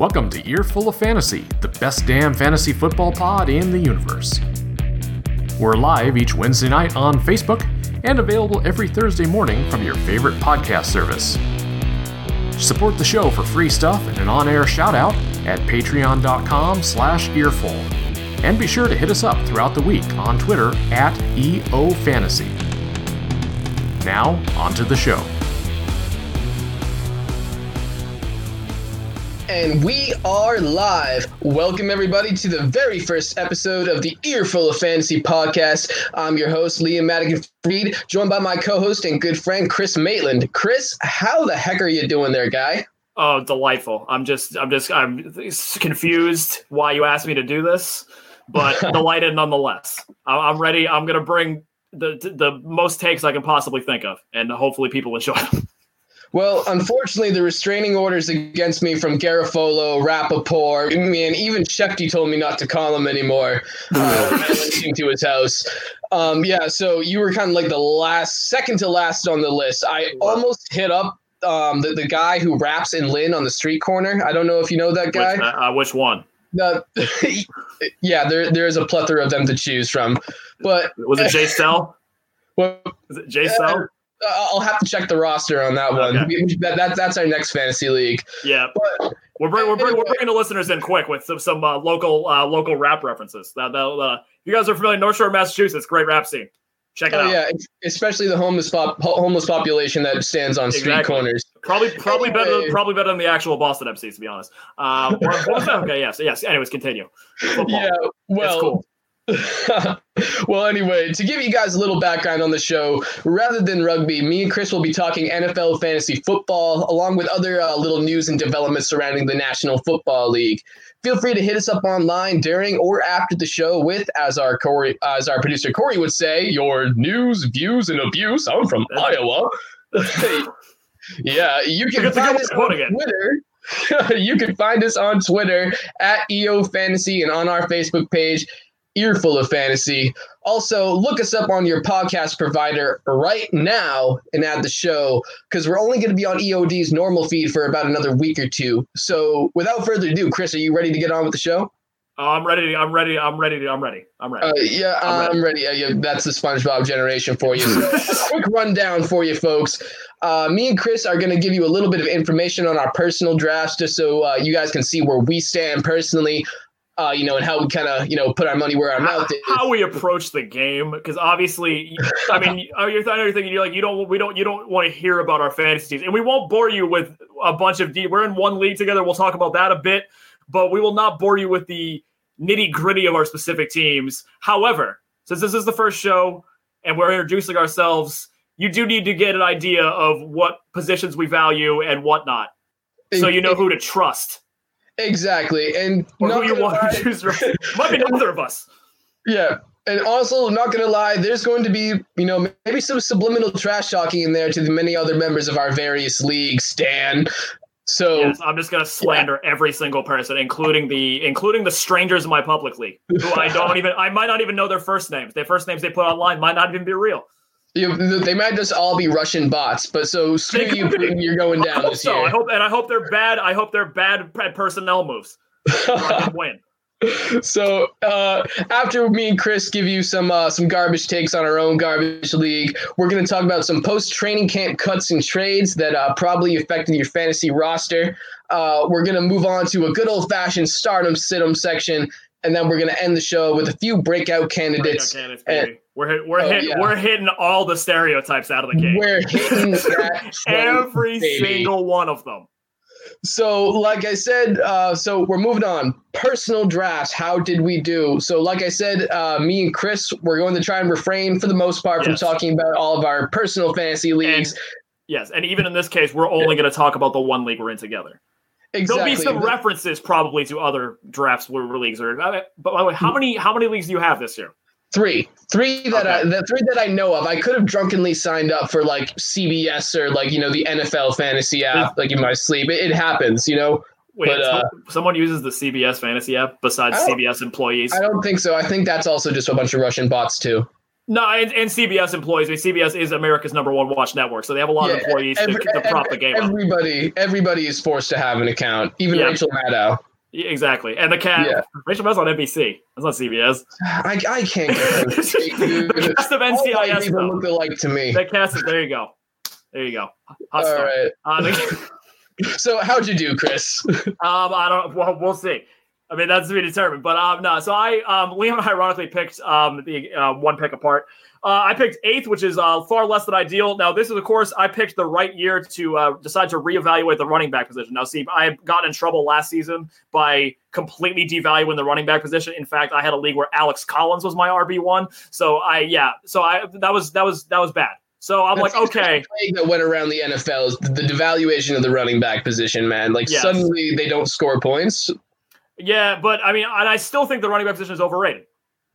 Welcome to Earful of Fantasy, the best damn fantasy football pod in the universe. We're live each Wednesday night on Facebook and available every Thursday morning from your favorite podcast service. Support the show for free stuff and an on-air shout-out at patreon.com slash earful. And be sure to hit us up throughout the week on Twitter at EOFantasy. Now, on to the show. And we are live. Welcome, everybody, to the very first episode of the Earful of Fantasy podcast. I'm your host, Liam Madigan Freed, joined by my co host and good friend, Chris Maitland. Chris, how the heck are you doing there, guy? Oh, delightful. I'm just, I'm just, I'm confused why you asked me to do this, but delighted nonetheless. I'm ready. I'm going to bring the, the most takes I can possibly think of, and hopefully people enjoy them. Well, unfortunately, the restraining orders against me from Garafolo, Rapoport, and even Schefty told me not to call him anymore uh, when I went to his house. Um, yeah, so you were kind of like the last, second to last on the list. I almost hit up um, the, the guy who raps in Lynn on the street corner. I don't know if you know that guy. Which, uh, which one? Yeah, there there is a plethora of them to choose from. But was it Jay Stell? What was it Jay Stell? Uh, I'll have to check the roster on that one. Okay. That, that, that's our next fantasy league. Yeah, but, we're, bring, we're, bring, we're bringing the listeners in quick with some, some uh, local uh, local rap references. That, that uh, you guys are familiar, North Shore, Massachusetts, great rap scene. Check it oh, out. Yeah, especially the homeless pop, homeless population that stands on exactly. street corners. Probably probably anyway. better probably better than the actual Boston MCs to be honest. Um, okay, yes, yes. Anyways, continue. Football. Yeah, well, cool. well, anyway, to give you guys a little background on the show, rather than rugby, me and Chris will be talking NFL fantasy football, along with other uh, little news and developments surrounding the National Football League. Feel free to hit us up online during or after the show with, as our Corey, as our producer Corey would say, your news, views, and abuse. I'm from Iowa. yeah, you can find us on Twitter. you can find us on Twitter at EO Fantasy and on our Facebook page earful of fantasy. Also, look us up on your podcast provider right now and add the show because we're only going to be on EOD's normal feed for about another week or two. So, without further ado, Chris, are you ready to get on with the show? Oh, I'm ready. I'm ready. I'm ready. I'm ready. I'm ready. Uh, yeah, I'm ready. I'm ready. Uh, yeah, that's the SpongeBob generation for you. quick rundown for you folks. Uh, me and Chris are going to give you a little bit of information on our personal drafts, just so uh, you guys can see where we stand personally uh, you know, and how we kind of, you know, put our money where our mouth is. How we approach the game, because obviously, I mean, oh, you're, I know you're thinking you're like, you don't, we don't, you don't want to hear about our fantasy teams, and we won't bore you with a bunch of. D we're in one league together. We'll talk about that a bit, but we will not bore you with the nitty gritty of our specific teams. However, since this is the first show and we're introducing ourselves, you do need to get an idea of what positions we value and whatnot, so you know who to trust. Exactly, and or who you want lie, to choose. Might be neither of us. Yeah, and also, not gonna lie, there's going to be, you know, maybe some subliminal trash talking in there to the many other members of our various leagues. Stan. So yes, I'm just gonna slander yeah. every single person, including the including the strangers in my public league, who I don't even I might not even know their first names. Their first names they put online might not even be real. You, they might just all be Russian bots, but so screw you, Putin, you're going down this so. year. I hope, and I hope they're bad. I hope they're bad personnel moves. win. So uh, after me and Chris give you some uh, some garbage takes on our own garbage league, we're going to talk about some post training camp cuts and trades that uh, probably affected your fantasy roster. Uh, we're going to move on to a good old fashioned start 'em situm section, and then we're going to end the show with a few breakout candidates. Breakout candidates we're we're oh, hit, yeah. we're hitting all the stereotypes out of the game. We're hitting every baby. single one of them. So, like I said, uh, so we're moving on. Personal drafts. How did we do? So, like I said, uh, me and Chris, we're going to try and refrain for the most part yes. from talking about all of our personal fantasy leagues. And, yes, and even in this case, we're only going to talk about the one league we're in together. Exactly. There'll be some references probably to other drafts where leagues are. But by the way, how many how many leagues do you have this year? Three, three that okay. I, the three that I know of. I could have drunkenly signed up for like CBS or like you know the NFL fantasy app, like in my sleep. It, it happens, you know. Wait, but, uh, someone uses the CBS fantasy app besides CBS employees? I don't think so. I think that's also just a bunch of Russian bots too. No, and, and, CBS employees. I mean, CBS is America's number one watch network, so they have a lot yeah, of employees every, to, to prop the game. Everybody, up. everybody is forced to have an account, even yeah. Rachel Maddow. Yeah, exactly, and the cat. Rachel Maddow's on NBC. That's not CBS. I, I can't get the cast of NCIS. People look alike to me. The cast. Is, There you go. There you go. Hot All right. Uh, the, so how'd you do, Chris? um, I don't. Well, we'll see. I mean, that's to be determined. But um, no. So I, um, Liam ironically picked um the uh, one pick apart. Uh, I picked eighth, which is uh, far less than ideal. Now, this is, of course, I picked the right year to uh, decide to reevaluate the running back position. Now, see, I got in trouble last season by completely devaluing the running back position. In fact, I had a league where Alex Collins was my RB one. So I, yeah, so I that was that was that was bad. So I'm like, okay. That went around the NFL is the devaluation of the running back position, man. Like yes. suddenly they don't score points. Yeah, but I mean, and I still think the running back position is overrated.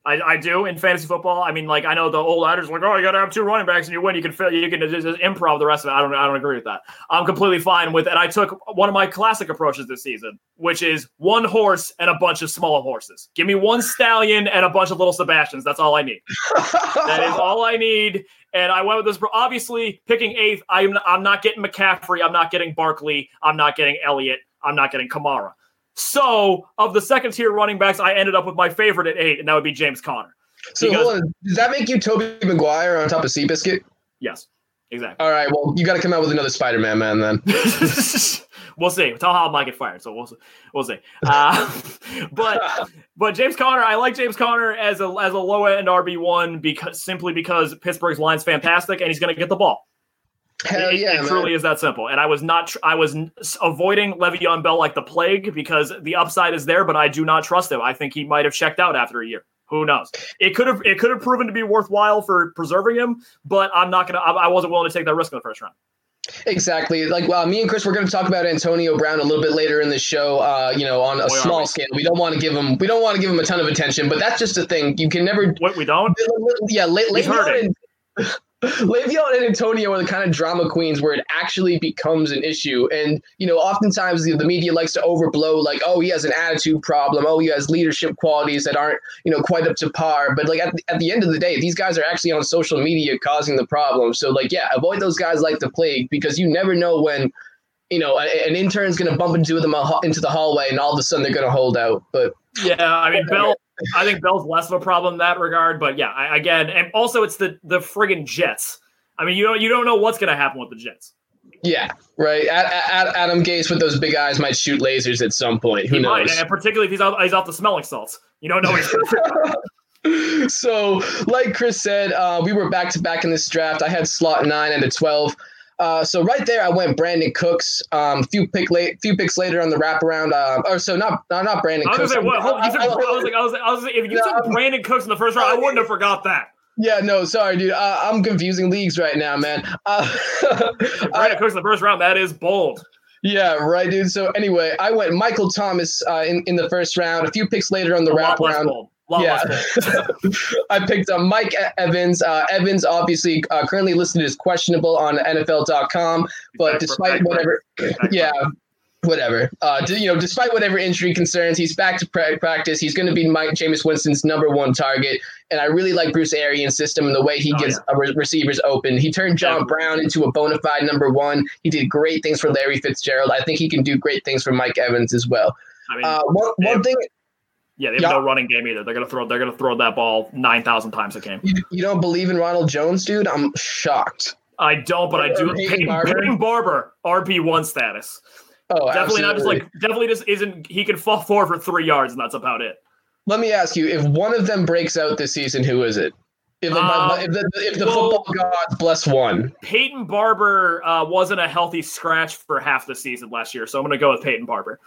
I, I do in fantasy football. I mean, like I know the old adage like, oh, you got to have two running backs and you win. You can fill, you can just, just, improv the rest of it. I don't, I don't agree with that. I'm completely fine with. And I took one of my classic approaches this season, which is one horse and a bunch of small horses. Give me one stallion and a bunch of little Sebastians. That's all I need. that is all I need. And I went with this. Obviously, picking eighth, I'm, I'm not getting McCaffrey. I'm not getting Barkley. I'm not getting Elliott. I'm not getting Kamara. So, of the second tier running backs, I ended up with my favorite at eight, and that would be James Conner. So, because. Does that make you Tobey Maguire on top of Seabiscuit? Yes, exactly. All right. Well, you got to come out with another Spider Man man then. we'll see. Tell how I might get fired. So we'll see. We'll see. Uh, but but James Conner, I like James Conner as a as a low end RB one because simply because Pittsburgh's line's fantastic and he's going to get the ball. Hell it, yeah! It, truly is that simple. And I was not. Tr- I was avoiding Le'Veon Bell like the plague because the upside is there, but I do not trust him. I think he might have checked out after a year. Who knows? It could have. It could have proven to be worthwhile for preserving him, but I'm not gonna. I, I wasn't willing to take that risk in the first round. Exactly. Like well, me and Chris, we're going to talk about Antonio Brown a little bit later in the show. Uh, you know, on a Boy, small scale. We don't want to give him. We don't want to give him a ton of attention, but that's just a thing. You can never. What we don't? Yeah, late, late Le'Veon and Antonio are the kind of drama queens where it actually becomes an issue. And, you know, oftentimes the, the, media likes to overblow, like, oh, he has an attitude problem. Oh, he has leadership qualities that aren't, you know, quite up to par. But, like, at, at the end of the day, these guys are actually on social media causing the problem. So, like, yeah, avoid those guys like the plague because you never know when, you know, an intern's going to bump into them into the hallway and all of a sudden they're going to hold out. But, yeah, I mean, Bell. I think Bell's less of a problem in that regard, but yeah, I, again, and also it's the the friggin' Jets. I mean, you don't you don't know what's going to happen with the Jets. Yeah, right. Adam Gase with those big eyes might shoot lasers at some point. Who he knows? Might, and particularly if he's out, he's off the smelling salts. You don't know. so, like Chris said, uh, we were back to back in this draft. I had slot nine and a twelve. Uh, so right there, I went Brandin Cooks. Um, few pick late, few picks later on the wraparound. Uh, or so not not, not Brandin. I was Cooks. what? I, said, I, I, was like, I was like, I was like, if you said Brandin Cooks in the first round, I wouldn't have forgot that. Yeah, no, sorry, dude. Uh, I'm confusing leagues right now, man. Uh, Brandin Cooks in the first round. That is bold. Yeah, right, dude. So anyway, I went Michael Thomas uh, in in the first round. A few picks later on the wraparound. yeah, I picked up Mike Evans. Uh, Evans obviously uh, currently listed as questionable on NFL.com, but despite whatever, yeah, whatever. Uh, you know, despite whatever injury concerns, he's back to practice. He's going to be Mike Jameis Winston's number one target, and I really like Bruce Arians' system and the way he oh, gets yeah. re- receivers open. He turned John. Brown into a bona fide number one. He did great things for Larry Fitzgerald. I think he can do great things for Mike Evans as well. I mean, uh, one, one thing yeah, they have no running game either. They're gonna throw. They're gonna throw that ball nine thousand times a game. You, don't believe in Ronald Jones, dude? I'm shocked. I don't, but I do. Peyton Barber, Barber RB one status. Oh, definitely absolutely. not just like definitely just isn't. He can fall forward for three yards, and that's about it. Let me ask you: If one of them breaks out this season, who is it? If the, um, if the, if the well, football gods bless one, Peyton Barber uh, wasn't a healthy scratch for half the season last year, so I'm going to go with Peyton Barber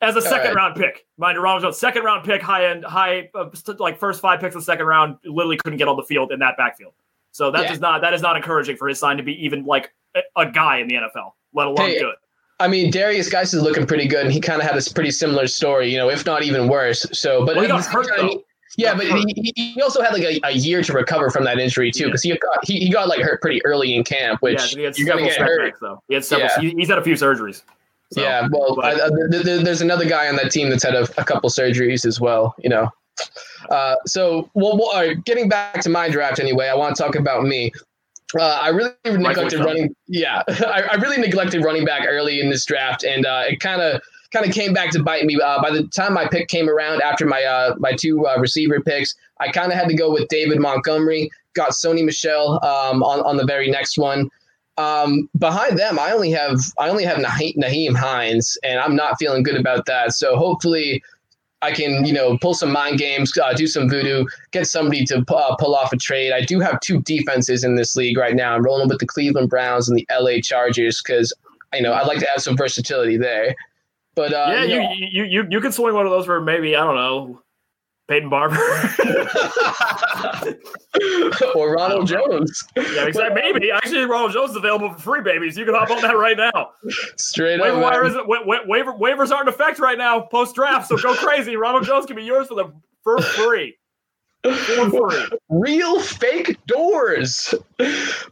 as a second right. round pick. Mind you, Ronald Jones, second round pick, high end, high, uh, like first five picks of the second round, literally couldn't get on the field in that backfield. So that yeah. is not that is not encouraging for his sign to be even like a, a guy in the NFL, let alone hey, good. I mean, Derrius Guice is looking pretty good, and he kind of had a pretty similar story, you know, if not even worse. So, but well, he got hurt though. Yeah, but he, he, also had like a, a, year to recover from that injury too, because he got he, he got like hurt pretty early in camp. Which yeah, he had several setbacks though. He had several. Yeah. he's had a few surgeries. So, yeah, well, but, I, I, there's another guy on that team that's had a, a couple surgeries as well. You know, Uh, so, well, well getting back to my draft anyway, I want to talk about me. Uh, I really neglected running. Yeah, I, I, really neglected running back early in this draft, and uh, it kind of kind of came back to bite me. Uh, by the time my pick came around after my uh, my two uh, receiver picks, I kind of had to go with David Montgomery. Got Sony Michel um, on on the very next one. Um, behind them, I only have I only have Nyheim Hines, and I'm not feeling good about that. So hopefully, I can you know pull some mind games, uh, do some voodoo, get somebody to uh, pull off a trade. I do have two defenses in this league right now. I'm rolling with the Cleveland Browns and the LA Chargers because you know I'd like to have some versatility there. But uh, yeah, you, you, you you you can swing one of those for maybe I don't know Peyton Barber or Ronald Jones. Yeah, exactly. Maybe actually Ronald Jones is available for free, babies. You can hop on that right now. Straight waiver up. Wire is, wa- wa- waiver, waivers aren't in effect right now post draft, so go crazy. Ronald Jones can be yours for the for free. Real fake doors.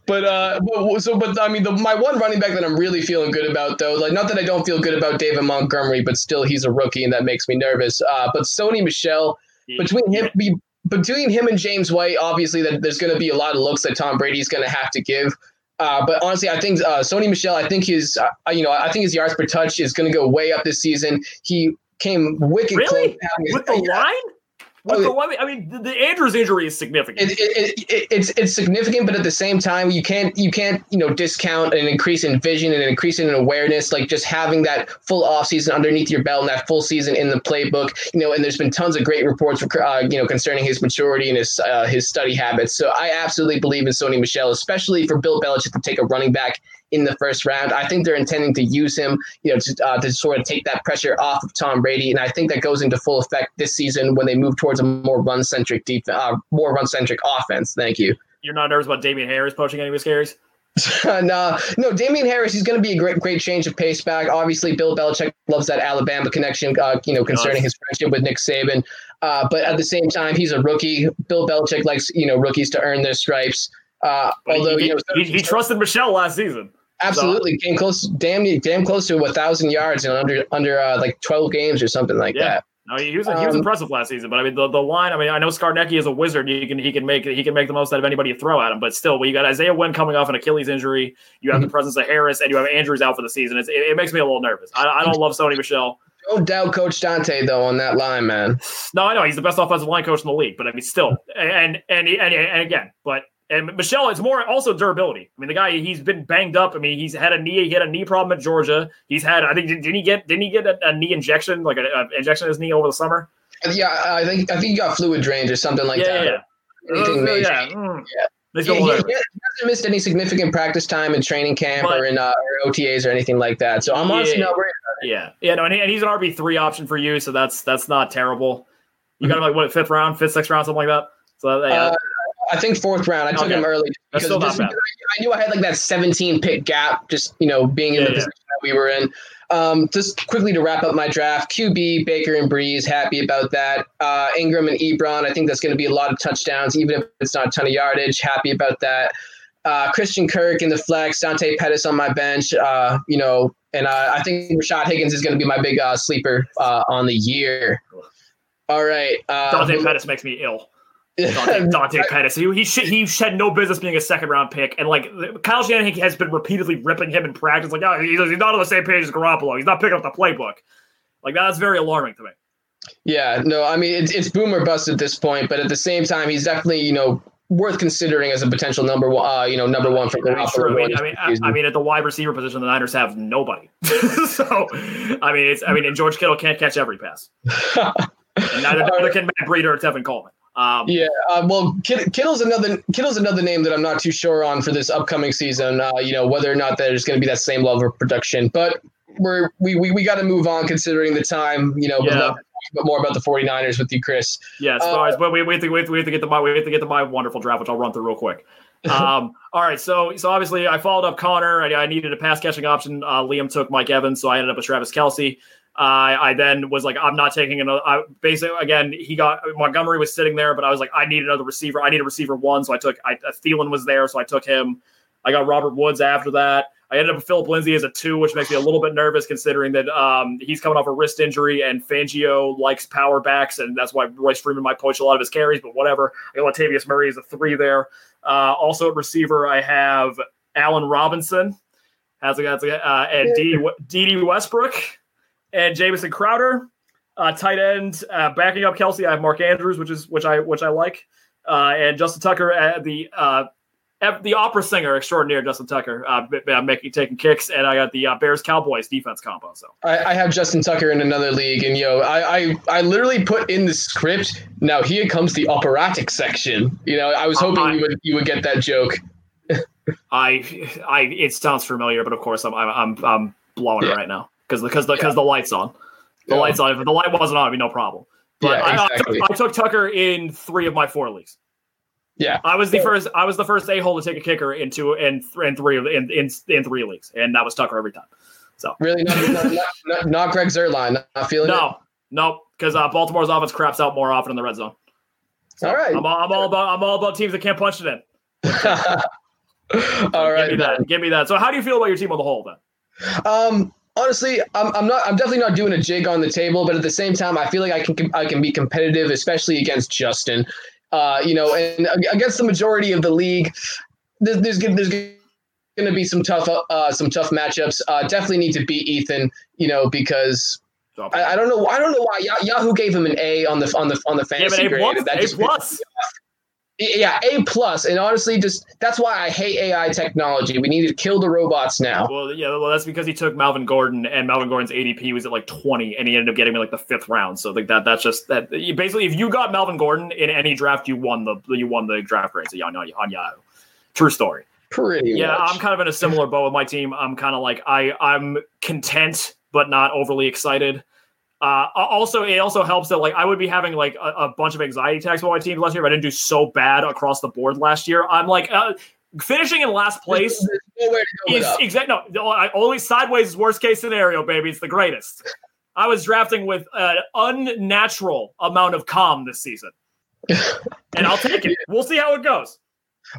But uh but, so but I mean the, my one running back that I'm really feeling good about though, like not that I don't feel good about David Montgomery, but still he's a rookie and that makes me nervous. Uh but Sony Michel between him be, between him and James White, obviously that there's going to be a lot of looks that Tom Brady's going to have to give. Uh, but honestly, I think uh, Sony Michel, I think his, uh, you know, I think his yards per touch is going to go way up this season. He came wicked really? close. With the line? With the I mean, the, the Andrews injury is significant. It, it, it, it's it's significant, but at the same time, you can't you can't you know discount an increase in vision and an increase in awareness. Like just having that full off season underneath your belt and that full season in the playbook. You know, and there's been tons of great reports, uh, you know, concerning his maturity and his uh, his study habits. So I absolutely believe in Sony Michel, especially for Bill Belichick to take a running back in the first round. I think they're intending to use him, you know, to, uh, to sort of take that pressure off of Tom Brady, and I think that goes into full effect this season when they move towards a more run centric defense, uh, more run centric offense. Thank you. You're not nervous about Damien Harris poaching any of his carries? no, no, Damien Harris, he's going to be a great, great change of pace back. Obviously, Bill Belichick loves that Alabama connection, uh, you know, concerning his friendship with Nick Saban. Uh, but at the same time, he's a rookie. Bill Belichick likes, you know, rookies to earn their stripes. Uh, although, he, you know, he, he trusted Michel last season. Absolutely, so, came close, damn, damn close to a thousand yards in under under uh, like twelve games or something like yeah. that. No, he was he was um, impressive last season, but I mean the, the line. I mean, I know Scarnecchia is a wizard. He can he can make he can make the most out of anybody you throw at him. But still, when you got Isaiah Wynn coming off an Achilles injury, you have mm-hmm. the presence of Harris, and you have Andrews out for the season. It, it, makes me a little nervous. I, I don't love Sony Michel. Don't doubt Coach Dante though on that line, man. No, I know he's the best offensive line coach in the league, but I mean, still, and and and, and again, but and Michel, it's more also durability. I mean, the guy he's been banged up. I mean, he's had a knee. He had a knee problem at Georgia. He's had. I think didn't he get didn't he get a, a knee injection like an injection in his knee over the summer? Yeah, I think I think he got fluid drained or something like yeah, that. Yeah, Anything uh, yeah. Mm. yeah. He, he, he, hasn't missed any significant practice time in training camp but, or in uh, or OTAs or anything like that. So I'm honestly not worried. Yeah, yeah, no, and, he, and he's an RB three option for you, so that's that's not terrible. You got him like what fifth round, fifth, sixth round, something like that. So yeah. Uh, I think fourth round. I took okay. him early because, just, I knew I had like that 17 pick gap, just you know being in yeah, the yeah. position that we were in. Um, just quickly to wrap up my draft, QB Baker and Brees, happy about that. Uh, Ingram and Ebron, I think that's going to be a lot of touchdowns, even if it's not a ton of yardage. Happy about that. Uh, Christian Kirk in the flex, Dante Pettis on my bench. Uh, you know, and uh, I think Rashard Higgins is going to be my big uh, sleeper uh, on the year. All right. Uh, Dante Pettis makes me ill. Dante, Dante Pettis. He, he, he had no business being a second round pick. And like Kyle Shanahan has been repeatedly ripping him in practice. Like, oh, he's, he's not on the same page as Garoppolo. He's not picking up the playbook. Like, that's very alarming to me. Yeah, no, I mean, it's, it's boom or bust at this point. But at the same time, he's definitely, you know, worth considering as a potential number one, uh, you know, number one for Garoppolo. I mean, I mean, I, I, mean, at the wide receiver position, the Niners have nobody. so, I mean, it's, I mean, and George Kittle can't catch every pass. and neither, neither can Matt Breida or Tevin Coleman. Um, yeah, uh, well, Kittle's another Kittle's another name that I'm not too sure on for this upcoming season. Uh, you know whether or not there's going to be that same level of production, but we're we we, we got to move on considering the time. You know, yeah. but more about the 49ers with you, Chris. Yes, uh, but we, we, have to, we, have to, we have to get the my we have to get the my wonderful draft, which I'll run through real quick. um, all right, so so obviously I followed up Conner. I, I needed a pass catching option. Uh, Liam took Mike Evans, so I ended up with Travis Kelce. I then was like, I'm not taking another. I, basically, again, he got Montgomery was sitting there, but I was like, I need another receiver. I need a receiver one, so I took. I, Thielen was there, so I took him. I got Robert Woods after that. I ended up with Philip Lindsay as a two, which makes me a little bit nervous considering that um, he's coming off a wrist injury and Fangio likes power backs, and that's why Royce Freeman might poach a lot of his carries. But whatever. I got Latavius Murray as a three there. Uh, also at receiver, I have Allen Robinson has a, has a uh, and Dede Westbrook and Jamison Crowder. Uh, tight end, uh, backing up Kelce. I have Mark Andrews, which is which I which I like, uh, and Justin Tucker at the uh, the opera singer extraordinaire Justin Tucker uh, making taking kicks, and I got the uh, Bears Cowboys defense combo. So I, I, have Justin Tucker in another league, and yo, I, I I literally put in the script. Now here comes the operatic section. You know, I was hoping uh, you would you would get that joke. I I it sounds familiar, but of course I'm I'm I'm blowing yeah. it right now because because the because yeah. the lights on. The yeah. lights on. If the light wasn't on, it'd be no problem. But yeah, exactly. I, I, took, I took Tucker in three of my four leagues. Yeah, I was the first. I was the first a hole to take a kicker into in in three in, in in three leagues, and that was Tucker every time. So really, not not, not, not Greg Zuerlein. Not feeling no, it. no, because uh, Baltimore's offense craps out more often in the red zone. So all right, I'm, I'm all about I'm all about teams that can't punch it in. so all right, give me that. Give me that. So, how do you feel about your team on the whole then? Um, honestly, I'm, I'm not. I'm definitely not doing a jig on the table, but at the same time, I feel like I can I can be competitive, especially against Justin. Uh, you know, and against the majority of the league, there's there's, there's going to be some tough uh, some tough matchups. Uh, definitely need to beat Ethan. You know, because I, I, don't know. I don't know why Yahoo gave him an A on the on the on the fantasy yeah, grade. Plus, that a plus yeah, A plus, and honestly, just that's why I hate AI technology. We need to kill the robots now. Well, yeah, well, that's because he took Melvin Gordon, and Melvin Gordon's ADP was at like twenty, and he ended up getting me like the fifth round. So like that, that's just that. Basically, if you got Melvin Gordon in any draft, you won the you won the draft grades on, on Yahoo. True story. Pretty. Yeah, much. I'm kind of in a similar boat with my team. I'm kind of like I I'm content, but not overly excited. Uh, also, it also helps that like I would be having like a, a bunch of anxiety attacks with my team last year. If I didn't do so bad across the board last year, I'm like uh, finishing in last place is exactly no. I, only sideways is worst case scenario, baby. It's the greatest. I was drafting with an unnatural amount of calm this season, and I'll take it. We'll see how it goes.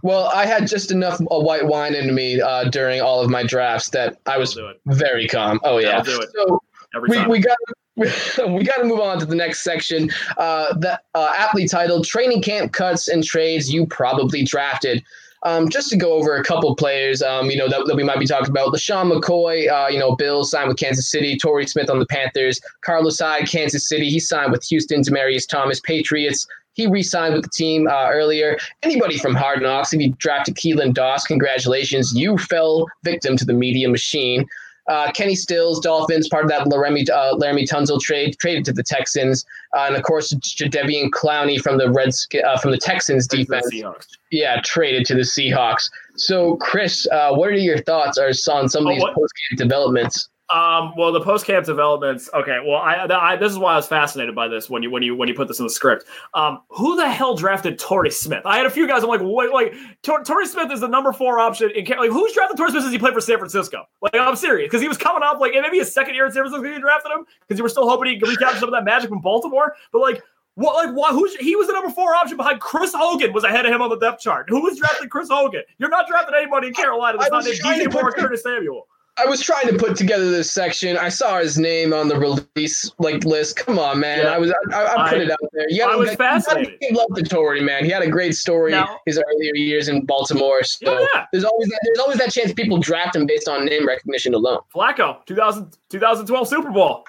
Well, I had just enough uh, white wine in me uh, during all of my drafts that I was very calm. Oh yeah, so we, we got we got to move on to the next section. Uh, the uh, aptly titled "Training Camp Cuts and Trades You Probably Drafted." Um, just to go over a couple players, um, you know, that, that, we might be talking about. LeSean McCoy, uh, you know, Bills signed with Kansas City. Torrey Smith on the Panthers. Carlos Hyde, Kansas City. He signed with Houston. Demaryius Thomas, Patriots. He re-signed with the team uh, earlier. Anybody from Hard Knocks, if you drafted Keelan Doss, congratulations. You fell victim to the media machine. Uh, Kenny Stills, Dolphins, part of that Laramie, uh, Laremy Tunsil trade, traded to the Texans, uh, and of course Jadeveon Clowney from the Reds uh, from the Texans defense. The yeah, traded to the Seahawks. So, Chris, uh, what are your thoughts on some of oh, these oh, post game developments? Um, well, the post camp developments. Okay, well, I, I, this is why I was fascinated by this when you when you when you put this in the script. Um, who the hell drafted Torrey Smith? I had a few guys. I'm like, wait, like Tor- Torrey Smith is the number four option in like who's drafted Torrey Smith since he played for San Francisco? Like, I'm serious because he was coming up like maybe his second year in San Francisco. You drafted him because you were still hoping he could recapture some of that magic from Baltimore. But like, what like why who's he was the number four option behind Chris Hogan was ahead of him on the depth chart. Who was drafting Chris Hogan? You're not drafting anybody in Carolina that's not named DJ Moore or Curtis Samuel. I was trying to put together this section. I saw his name on the release like list. Come on, man. Yeah. I was I, I put I, it out there. Gotta, I was fascinated. You love the Torrey, man. He had a great story now, his earlier years in Baltimore. So yeah. there's always that there's always that chance people draft him based on name recognition alone. Flacco, 2000, 2012 Super Bowl.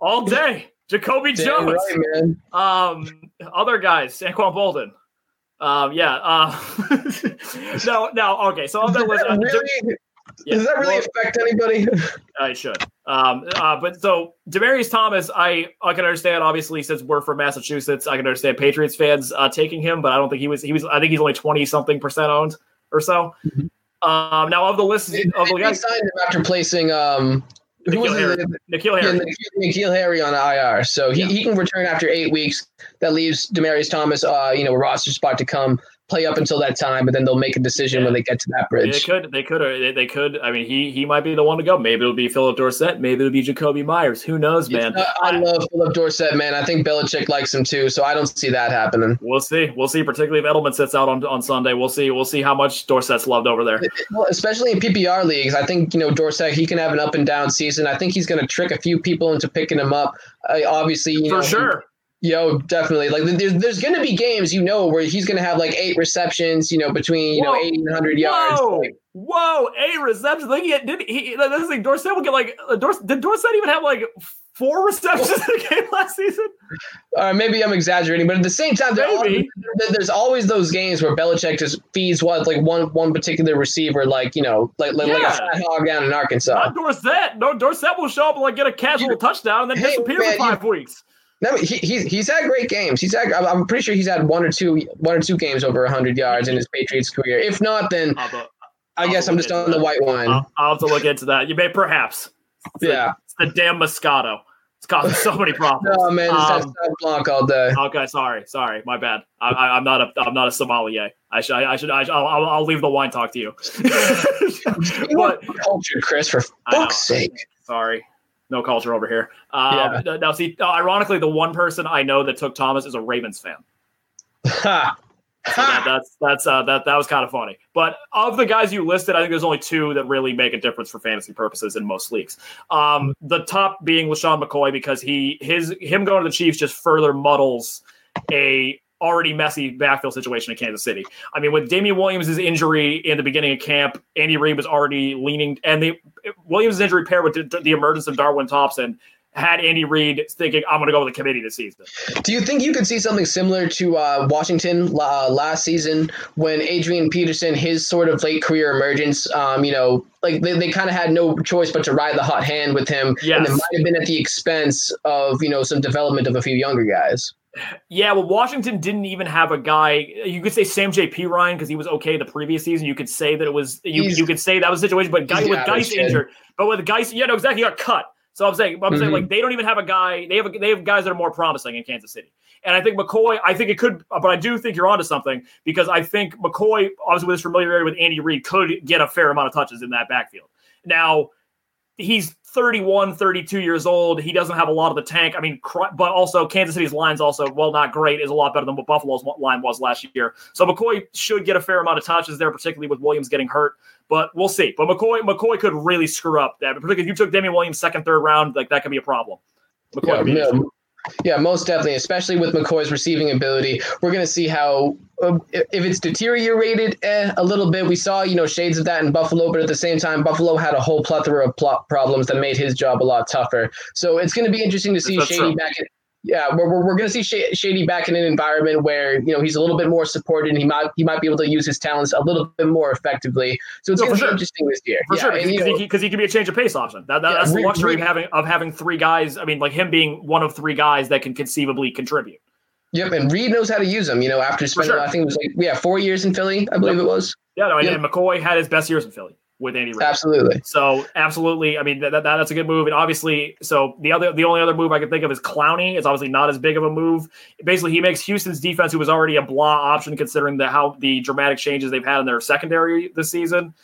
All day. Jacoby Jones. Right, um, other guys, Anquan Boldin. Um, yeah. Uh, no, no. Okay. So on that list, uh, really, yeah. Does that really well, affect anybody? I should. Um, uh, but so Demaryius Thomas, I I can understand. Obviously, since we're from Massachusetts, I can understand Patriots fans uh, taking him. But I don't think he was. He was. I think he's only twenty something percent owned or so. Mm-hmm. Um, now of the list they, of the guys, signed him after placing um. was Harry. N'Keal Harry. Yeah, N'Keal Harry on IR, so he, yeah. he can return after eight weeks. That leaves Demaryius Thomas, uh, you know, a roster spot to come play up until that time, but then they'll make a decision yeah. when they get to that bridge. They could, they could, they, they, could. I mean, he he might be the one to go. Maybe it'll be Phillip Dorsett. Maybe it'll be Jakobi Meyers. Who knows, man? I love Phillip Dorsett, man. I think Belichick likes him too, so I don't see that happening. We'll see. We'll see. Particularly if Edelman sits out on, on Sunday, we'll see. We'll see how much Dorsett's loved over there. Well, especially in PPR leagues, I think you know Dorsett. He can have an up and down season. I think he's going to trick a few people into picking him up. Uh, obviously, you for know, sure. Yo, definitely. Like there's there's going to be games, you know, where he's going to have like eight receptions, you know, between you whoa, know eighty and hundred yards. Whoa, like, whoa, eight receptions. Like he did he? This thing, Dorsett will get like uh, Dorsett. Did Dorsett even have like four receptions in a game last season? Uh, maybe I'm exaggerating, but at the same time, always, there's always those games where Belichick just feeds what like one one particular receiver, like you know, like like, yeah. like a fat hog down in Arkansas. Not Dorsett. No, Dorsett will show up and like get a casual touchdown and then hey, disappear man, for five you, weeks. No, he, he's he's had great games. He's had. I'm pretty sure he's had one or two one or two games over 100 yards in his Patriots career. If not, then I guess I'm just on the white wine. I'll, I'll, have to look into that. You may perhaps. It's yeah, the, it's the damn Moscato. It's causing so many problems. no man, it's um, Blanc all day. Okay, sorry, sorry, my bad. I, am not a I'm not a sommelier. I should I, should I should, I'll, I'll leave the wine talk to you. but culture, Chris, for fuck's sake. Sorry no culture over here. Um, yeah. Now, see, uh, ironically, the one person I know that took Thomas is a Ravens fan. so that, that's that's uh, that that was kind of funny. But of the guys you listed, I think there's only two that really make a difference for fantasy purposes in most leagues. Um, the top being LeSean McCoy because he his him going to the Chiefs just further muddles a already messy backfield situation in Kansas City. I mean, with Damien Williams' injury in the beginning of camp, Andy Reid was already leaning, and the Williams' injury paired with the, the emergence of Darwin Thompson had Andy Reid thinking, I'm going to go with the committee this season. Do you think you could see something similar to uh, Washington uh, last season when Adrian Peterson, his sort of late career emergence, um, you know, like they, they kind of had no choice but to ride the hot hand with him. Yes. And it might have been at the expense of, you know, some development of a few younger guys. Yeah, well, Washington didn't even have a guy. You could say Samaje Perine because he was okay the previous season. You could say that it was you. you could say that was a situation, but guy with Guice injured, but with Guice, yeah, no, exactly, he got cut. So I'm saying, I'm mm-hmm. saying like they don't even have a guy. They have a, they have guys that are more promising in Kansas City. And I think McCoy. I think it could, but I do think you're onto something because I think McCoy, obviously with his familiarity with Andy Reid, could get a fair amount of touches in that backfield. Now he's 31, 32 years old. He doesn't have a lot of the tank. I mean, but also Kansas City's line's also, well, not great, is a lot better than what Buffalo's line was last year. So McCoy should get a fair amount of touches there, particularly with Williams getting hurt. But we'll see. But McCoy, McCoy could really screw up that. Particularly if you took Damien Williams second, third round, like that could be a problem. McCoy yeah, yeah, most definitely, especially with McCoy's receiving ability. We're going to see how, um, if it's deteriorated eh, a little bit. We saw, you know, shades of that in Buffalo, but at the same time, Buffalo had a whole plethora of plot problems that made his job a lot tougher. So it's going to be interesting to see That's Shady true. back at, yeah, we're, we're, we're going to see Shady back in an environment where you know he's a little bit more supported and he might he might be able to use his talents a little bit more effectively. So it's no, be sure. interesting this year. For yeah, sure, because he, he, he, can be a change of pace option. That, that, yeah, that's the luxury of having of having three guys. I mean, like him being one of three guys that can conceivably contribute. Yep, and Reid knows how to use them. You know, after spending sure. I think it was like yeah four years in Philly, I believe yep. it was. Yeah, no, yep. and McCoy had his best years in Philly with Andy Reid. Absolutely. So absolutely, I mean that, that, that's a good move. And obviously, so the other the only other move I can think of is Clowney. It's obviously not as big of a move. Basically, he makes Houston's defense, who was already a blah option considering the how the dramatic changes they've had in their secondary this season.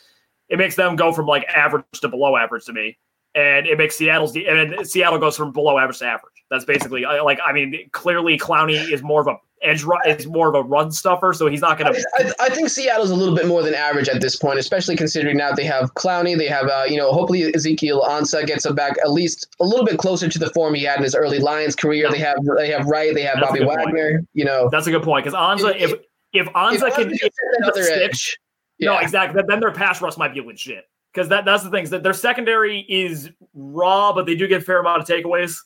It makes them go from like average to below average to me, and it makes Seattle's and Seattle goes from below average to average. That's basically like I mean clearly Clowney is more of a edge run is more of a run stuffer, so he's not going to. I, I, think Seattle's a little bit more than average at this point, especially considering now they have Clowney, they have uh, you know hopefully Ezekiel Ansah gets him back at least a little bit closer to the form he had in his early Lions career. Yeah. They have they have Wright, they have That's Bobby Wagner. Point. You know, that's a good point because Ansah, if if, if Ansah if can get another edge, yeah. no, exactly, then their pass rush might be legit because that that's the thing is that their secondary is raw, but they do get a fair amount of takeaways.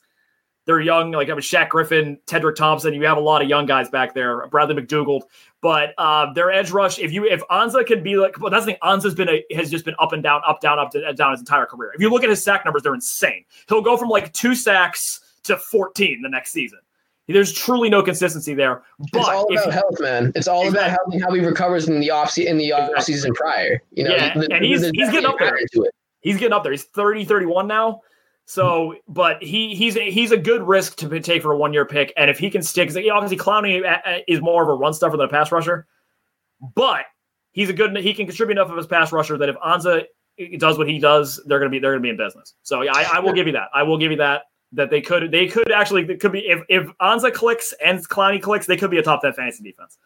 They're young, like I mean, Shaq Griffin, Tedric Thompson. You have a lot of young guys back there, Bradley McDougald. But uh, their edge rush, if you if Ansah can be like, well, that's the thing. Ansah's been a, has just been up and down, up down, up to, down his entire career. If you look at his sack numbers, they're insane. He'll go from like two sacks to 14 the next season. There's truly no consistency there. But it's all about health, man. It's all exactly. about how, how he recovers in the off in the off exactly. season prior. You know, yeah, the, and he's, he's getting up there. He's getting up there. He's 30, 31 now. So, but he he's a, he's a good risk to take for a one year pick, and if he can stick, obviously Clowney uh, uh, is more of a run stuffer than a pass rusher. but he's a good. He can contribute enough of his pass rusher that if Ansah does what he does, they're gonna be they're gonna be in business. So yeah, I, I will give you that. I will give you that. That they could they could actually it could be if if Ansah clicks and Clowney clicks, they could be a top ten fantasy defense.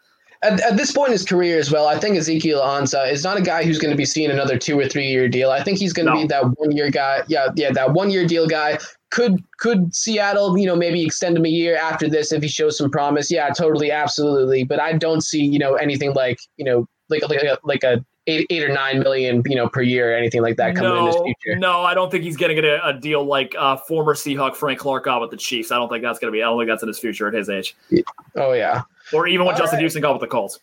At, at, this point in his career as well, I think Ezekiel Ansah is not a guy who's going to be seeing another two or three year deal. I think he's going to no. be that one year guy. Yeah, yeah, that one year deal guy. Could could Seattle, you know, maybe extend him a year after this if he shows some promise? Yeah, totally, absolutely. But I don't see, you know, anything like, you know, like like a, like a eight, eight or nine million, you know, per year or anything like that coming no, in his future. No, I don't think he's going to get a, a, deal like uh, former Seahawk Frank Clark got with the Chiefs. I don't think that's going to be. I don't think that's in his future at his age. Oh yeah, or even when All Justin right. Houston got with the Colts.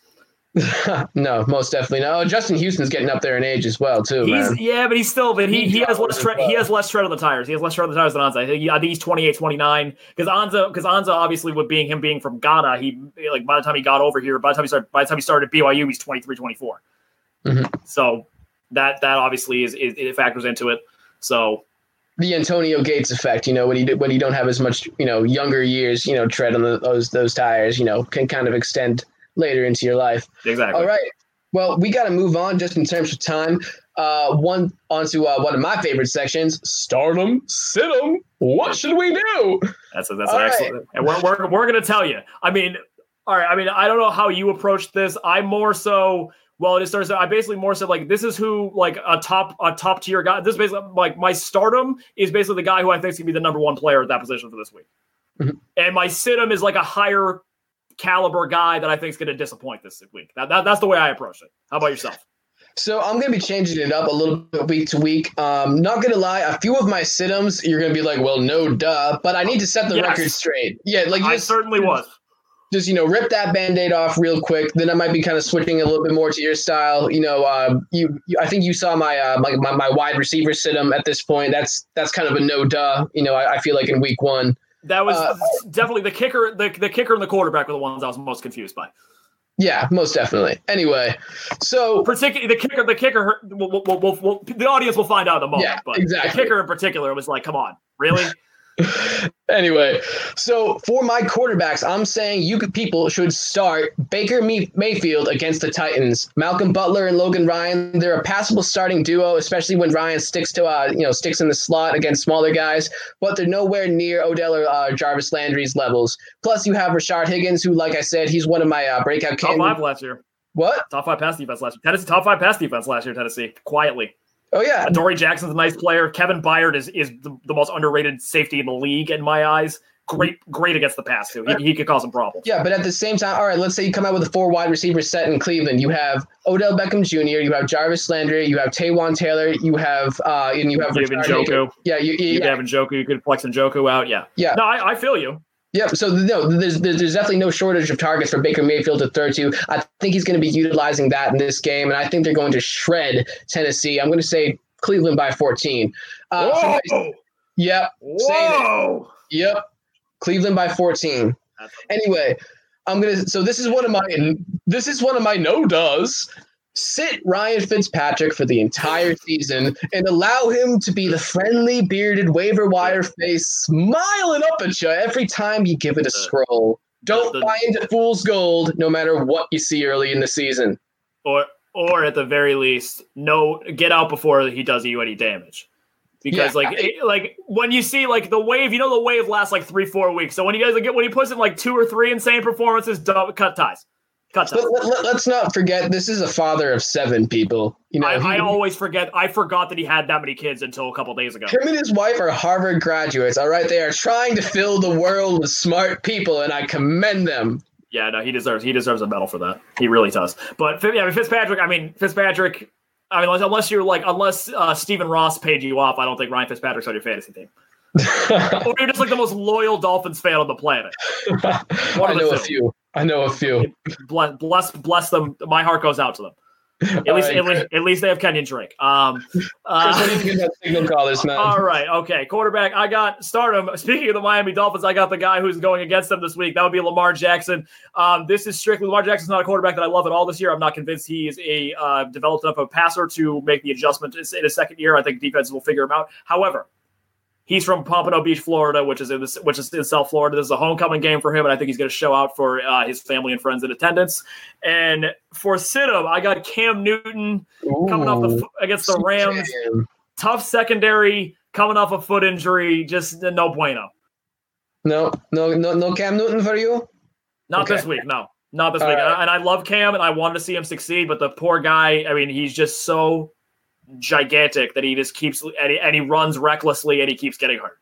no, most definitely no. Oh, Justin Houston's getting up there in age as well too. Yeah, but he's still, but he, he has less tread. He has less tread on the tires. He has less tread on the tires than Ansah. I think, I think he's 28, 29. Because Ansah, because Ansah, obviously, with being him being from Ghana, he like by the time he got over here, by the time he started, by the time he started at BYU, he's 23, 24. Mm-hmm. So that that obviously is, is it factors into it. So the Antonio Gates effect, you know, when you when you don't have as much, you know, younger years, you know, tread on the, those those tires, you know, can kind of extend later into your life. Exactly. All right. Well, we got to move on just in terms of time. Uh, one onto uh, one of my favorite sections: start 'em, sit 'em. What should we do? That's a, that's an excellent. And we're we're, we're going to tell you. I mean, all right. I mean, I don't know how you approach this. I more so. Well, it starts. I basically more said like this is who like a top a top tier guy. This is basically like my start 'em is basically the guy who I think is gonna be the number one player at that position for this week. Mm-hmm. And my sit 'em is like a higher caliber guy that I think is going to disappoint this week. That, that, that's the way I approach it. How about yourself? So I'm going to be changing it up a little bit week to week. Um, not going to lie, a few of my situms you're going to be like, well, no, duh. But I need to set the yes. record straight. Yeah, like I just, certainly was. Just you know, rip that band-aid off real quick. Then I might be kind of switching a little bit more to your style. You know, uh, you, you, I think you saw my, uh, my, my my wide receiver sit 'em at this point. That's that's kind of a no duh. You know, I, I feel like in week one. That was uh, definitely the kicker. The, the kicker and the quarterback were the ones I was most confused by. Yeah, most definitely. Anyway, so particularly the kicker, the kicker, we'll, we'll, we'll, the audience will find out in a moment. Yeah, but exactly. The kicker in particular was like, "Come on, really?" Anyway, so for my quarterbacks, I'm saying you people should start Baker Mayfield against the Titans. Malcolm Butler and Logan Ryan, they're a passable starting duo, especially when Ryan sticks to uh, you know sticks in the slot against smaller guys. But they're nowhere near Odell or uh, Jarvis Landry's levels. Plus, you have Rashard Higgins, who, like I said, he's one of my uh, breakout. Top five last year. What? Top five pass defense last year. Tennessee top five pass defense last year. Tennessee quietly. Oh yeah, Dory Jackson's a nice player. Kevin Byard is is the, the, most underrated safety in the league in my eyes. Great, great against the pass too. He, he could cause some problems. Yeah, but at the same time, all right. Let's say you come out with a four wide receiver set in Cleveland. You have Odell Beckham Jr. You have Jarvis Landry. You have Taywan Taylor. You have uh, and you have you have Njoku. Yeah, you, you, you yeah. have Njoku. You could flex Njoku out. Yeah, yeah. No, I, I feel you. Yeah, so no, there's there's definitely no shortage of targets for Baker Mayfield to throw to. I think he's going to be utilizing that in this game, and I think they're going to shred Tennessee. I'm going to say Cleveland by 14. Uh, Whoa! yep. Whoa! Yep. Cleveland by 14. Anyway, I'm gonna. So this is one of my. This is one of my no does. Sit Ryan Fitzpatrick for the entire season and allow him to be the friendly bearded waiver wire face smiling up at you every time you give it a scroll. Don't buy into fool's gold no matter what you see early in the season. Or or at the very least, no get out before he does you any damage. Because yeah, like I, it, like when you see like the wave, you know the wave lasts like three four weeks. So when you guys get when he puts in like two or three insane performances, cut ties. Cut ties. Let, us not forget this is a father of seven people. You know, I, he, I, always forget. I forgot that he had that many kids until a couple days ago. Him and his wife are Harvard graduates. All right, they are trying to fill the world with smart people, and I commend them. Yeah, no, he deserves he deserves a medal for that. He really does. But yeah, I mean, Fitzpatrick. I mean, Fitzpatrick. I mean, unless you're like, unless uh, Stephen Ross paid you off, I don't think Ryan Fitzpatrick's on your fantasy team. or you're just like the most loyal Dolphins fan on the planet. I know a few. I know a few. Bless, bless, bless them. My heart goes out to them. At least, right, at, least, at least they have Kenyon Drake. Um, uh, signal callers, man. All right, okay. Quarterback, I got start 'em. Speaking of the Miami Dolphins, I got the guy who's going against them this week. That would be Lamar Jackson. Um, this is strictly Lamar Jackson's not a quarterback that I love at all this year. I'm not convinced he is a uh, developed enough a passer to make the adjustment in his second year. I think defense will figure him out. However, He's from Pompano Beach, Florida, which is in this, which is in South Florida. This is a homecoming game for him, and I think he's going to show out for uh, his family and friends in attendance. And for sit 'em, I got Cam Newton Ooh, coming off the against the Rams. Tough secondary, coming off a foot injury, just no bueno. No, no, no, no Cam Newton for you. Not okay. this week, no, not this All week. Right. And I love Cam, and I wanted to see him succeed, but the poor guy. I mean, he's just so gigantic that he just keeps and he, and he runs recklessly and he keeps getting hurt.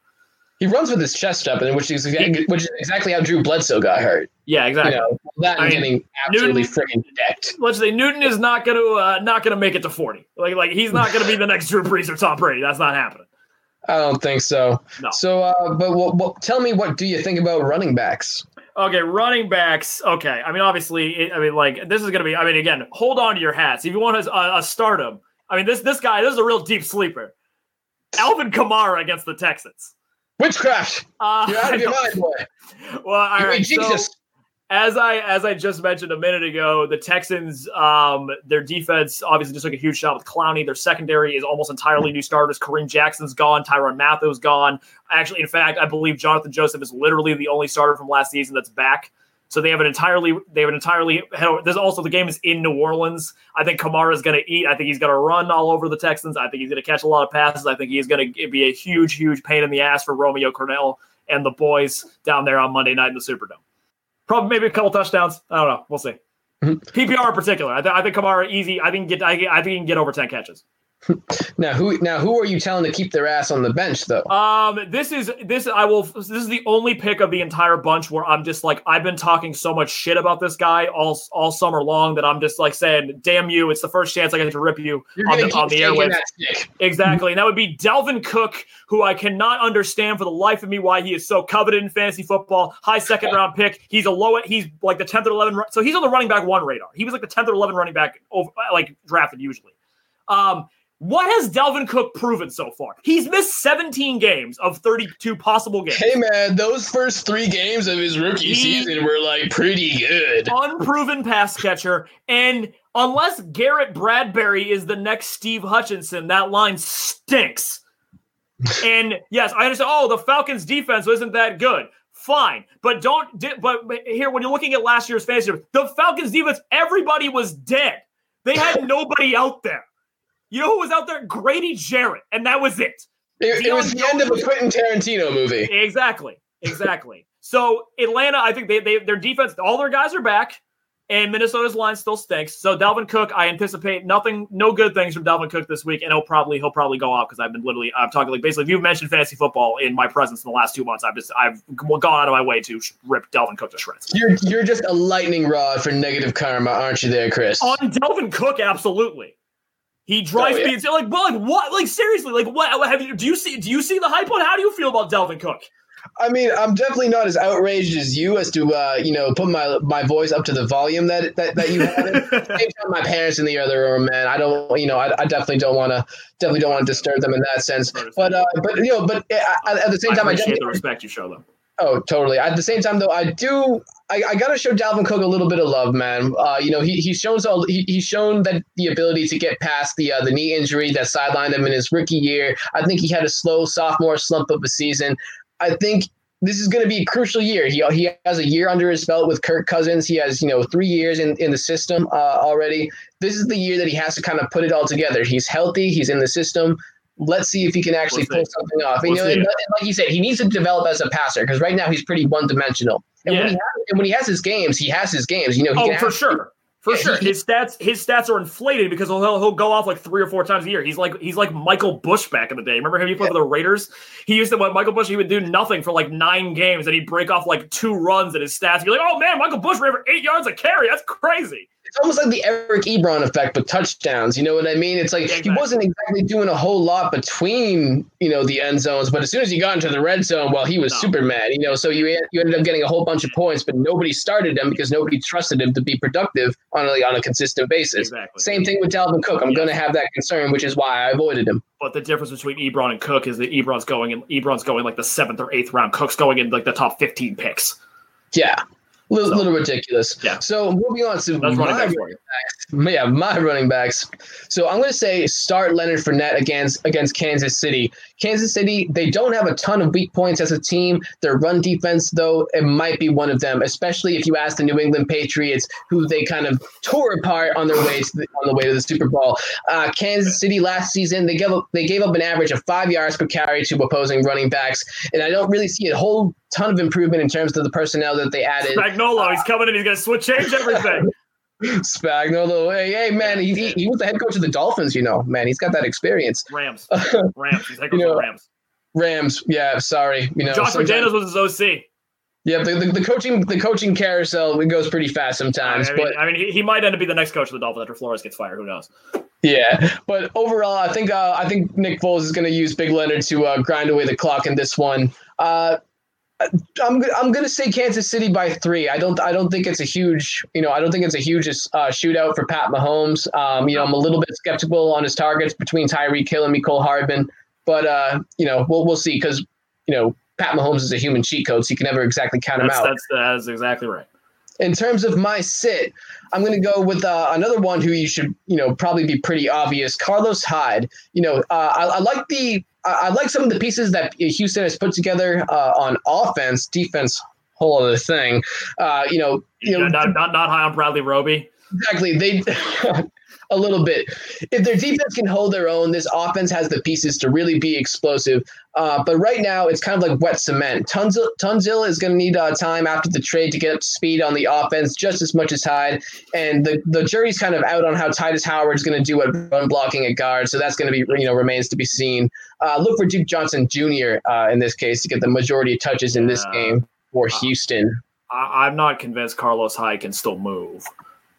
He runs with his chest up, and which is exactly, which is exactly how Drew Bledsoe got hurt. Yeah, exactly. You know, that I mean, getting absolutely freaking decked. Let's say Newton is not going to uh, not going to make it to forty. Like like he's not going to be the next Drew Brees or Tom Brady. That's not happening. I don't think so. No. So, uh, but what, what, tell me, what do you think about running backs? Okay, running backs. Okay, I mean, obviously, I mean, like this is going to be. I mean, again, hold on to your hats. If you want a, a start 'em, I mean, this this guy, this is a real deep sleeper. Alvin Kamara against the Texans. Witchcraft. Uh, You're out of your mind, boy. Well, all right. Jesus. So, as I as I just mentioned a minute ago, the Texans, um, their defense obviously just took a huge shot with Clowney. Their secondary is almost entirely new starters. Kareem Jackson's gone. Tyrann Mathieu's gone. Actually, in fact, I believe Johnathan Joseph is literally the only starter from last season that's back. So they have an entirely they have an entirely there's also the game is in New Orleans. I think Kamara is going to eat. I think he's going to run all over the Texans. I think he's going to catch a lot of passes. I think he's going to be a huge huge pain in the ass for Romeo Crennel and the boys down there on Monday night in the Superdome. Probably maybe a couple touchdowns. I don't know. We'll see. PPR mm-hmm. in particular, I, th- I think Kamara easy. I think get I, I think he can get over ten catches. Now who now who are you telling to keep their ass on the bench though? Um, this is this I will this is the only pick of the entire bunch where I'm just like I've been talking so much shit about this guy all all summer long that I'm just like saying, "Damn you! It's the first chance I get to rip you You're on the, on the airwaves." Exactly, and that would be Dalvin Cook, who I cannot understand for the life of me why he is so coveted in fantasy football. High second round pick. He's a low. He's like the tenth or eleven. So he's on the running back one radar. He was like the tenth or eleven running back over like drafted usually. Um, what has Dalvin Cook proven so far? He's missed 17 games of 32 possible games. Hey man, those first three games of his rookie he, season were like pretty good. Unproven pass catcher. And unless Garrett Bradbury is the next Steve Hutchinson, that line stinks. and yes, I understand. Oh, the Falcons defense isn't that good. Fine, but don't. But here, when you're looking at last year's fantasy, the Falcons defense, everybody was dead. They had nobody out there. You know who was out there? Grady Jarrett, and that was it. It, it was the end of a Quentin Tarantino movie. Exactly, exactly. so Atlanta, I think they, they their defense, all their guys are back, and Minnesota's line still stinks. So Dalvin Cook, I anticipate nothing, no good things from Dalvin Cook this week, and he'll probably he'll probably go out because I've been literally I'm talking like basically if you've mentioned fantasy football in my presence in the last two months, I've just I've gone out of my way to rip Dalvin Cook to shreds. You're you're just a lightning rod for negative karma, aren't you, there, Chris? On Dalvin Cook, absolutely. He drives oh, yeah. me like, well, like what? Like seriously, like what? Have you? Do you see? Do you see the hype on? How do you feel about Dalvin Cook? I mean, I'm definitely not as outraged as you as to uh, you know put my my voice up to the volume that that, that you have. Same time, my parents in the other room, man. I don't, you know, I, I definitely don't want to definitely don't want to disturb them in that sense. But uh, but you know, but uh, at the same time, I appreciate I the respect you show them. Oh, totally. At the same time, though, I do. I, I gotta show Dalvin Cook a little bit of love, man. Uh, you know, he he's shown so he, he's shown that the ability to get past the uh, the knee injury that sidelined him in his rookie year. I think he had a slow sophomore slump of a season. I think this is going to be a crucial year. He he has a year under his belt with Kirk Cousins. He has you know three years in in the system uh, already. This is the year that he has to kind of put it all together. He's healthy. He's in the system let's see if he can actually we'll pull something off. We'll you know, and, and, like you said, he needs to develop as a passer because right now he's pretty one dimensional. And, yeah. when he has, and when he has his games, he has his games. You know, he oh, for sure. For yeah, sure, he, his stats his stats are inflated because he'll, he'll go off like three or four times a year. He's like he's like Michael Bush back in the day. Remember him? He played yeah. for the Raiders. He used to what Michael Bush. He would do nothing for like nine games, and he'd break off like two runs, and his stats. You're like, oh man, Michael Bush ran for eight yards a carry. That's crazy it's almost like the Eric Ebron effect, but touchdowns. You know what I mean? It's like he wasn't exactly doing a whole lot between you know the end zones, but as soon as he got into the red zone, well, he was no. Superman. You know, so you you ended up getting a whole bunch of points, but nobody started him because nobody trusted him to be productive on a, on a consistent basis. Exactly. Same thing with Dalvin Cook. I'm yes. going to have that concern, which is why I avoided him. But the difference between Ebron and Cook is that Ebron's going and Ebron's going like the seventh or eighth round. Cook's going in like the top 15 picks. Yeah. Little, so, little ridiculous. Yeah. So moving on to That's my running backs. Yeah, my running backs. So I'm going to say start Leonard Fournette against against Kansas City. Kansas City, they don't have a ton of weak points as a team. Their run defense, though, it might be one of them. Especially if you ask the New England Patriots, who they kind of tore apart on their way to the, on the way to the Super Bowl. Uh, Kansas City last season, they gave up they gave up an average of five yards per carry to opposing running backs, and I don't really see a whole ton of improvement in terms of the personnel that they added. Spagnuolo, uh, he's coming in. He's going to switch, change everything. Spagnuolo, hey, hey, man, he, he, he, was the head coach of the Dolphins. You know, man, he's got that experience. Rams, Rams, he's head coach you know, Rams. Rams, yeah. Sorry, you know. Josh McDaniels was his OC. Yeah, the, the, the, coaching the coaching carousel it goes pretty fast sometimes. I mean, but I mean, he, he might end up being the next coach of the Dolphins after Flores gets fired. Who knows? Yeah, but overall, I think uh, I think Nick Foles is going to use Big Leonard to uh, grind away the clock in this one. Uh, I'm I'm going to say Kansas City by three. I don't I don't think it's a huge you know I don't think it's a huge uh, shootout for Pat Mahomes. Um, you know I'm a little bit skeptical on his targets between Tyreek Hill and Mecole Hardman, but uh, you know we'll we'll see because you know Pat Mahomes is a human cheat code, so you can never exactly count that's, him out. That's that's exactly right in terms of my sit, I'm going to go with uh, another one who you should, you know, probably be pretty obvious. Carlos Hyde. You know, uh, I, I, like the I, like some of the pieces that Houston has put together uh, on offense, defense, whole other thing. Uh, you know, you know, not, not not high on Bradley Roby. Exactly. They a little bit. If their defense can hold their own, this offense has the pieces to really be explosive. Uh, but right now, it's kind of like wet cement. Tunsil, Tunsil is going to need uh, time after the trade to get up to speed on the offense just as much as Hyde. And the, the jury's kind of out on how Tytus Howard is going to do at run blocking at guard. So that's going to be, you know, remains to be seen. Uh, look for Duke Johnson Jr. Uh, in this case to get the majority of touches in this game for Houston. I, I'm not convinced Carlos Hyde can still move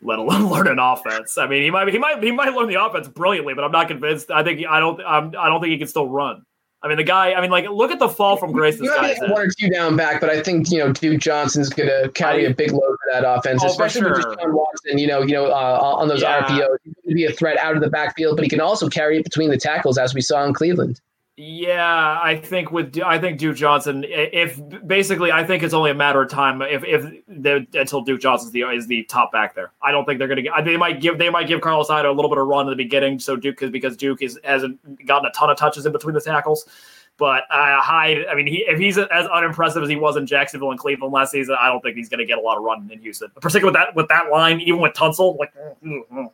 let alone learn an offense. I mean, he might he might he might learn the offense brilliantly, but I'm not convinced. I think I don't I'm, I don't think he can still run. I mean, the guy. I mean, like, look at the fall from grace. This guy one or two down back, but I think you know Duke Johnson's going to carry I, a big load for that offense, oh, especially sure. with Deshaun Watson. You know, you know, uh, on those yeah. RPOs, he's going to be a threat out of the backfield, but he can also carry it between the tackles, as we saw in Cleveland. Yeah, I think with I think Duke Johnson. If basically, I think it's only a matter of time if if until Duke Johnson's the is the top back there. I don't think they're going to get. They might give they might give Carlos Hyde a little bit of run in the beginning, so Duke is because Duke is hasn't gotten a ton of touches in between the tackles. But uh, Hyde, I mean, he, if he's as unimpressive as he was in Jacksonville and Cleveland last season, I don't think he's going to get a lot of run in Houston, particularly with that with that line, even with Tunsil. Like, mm, mm, mm.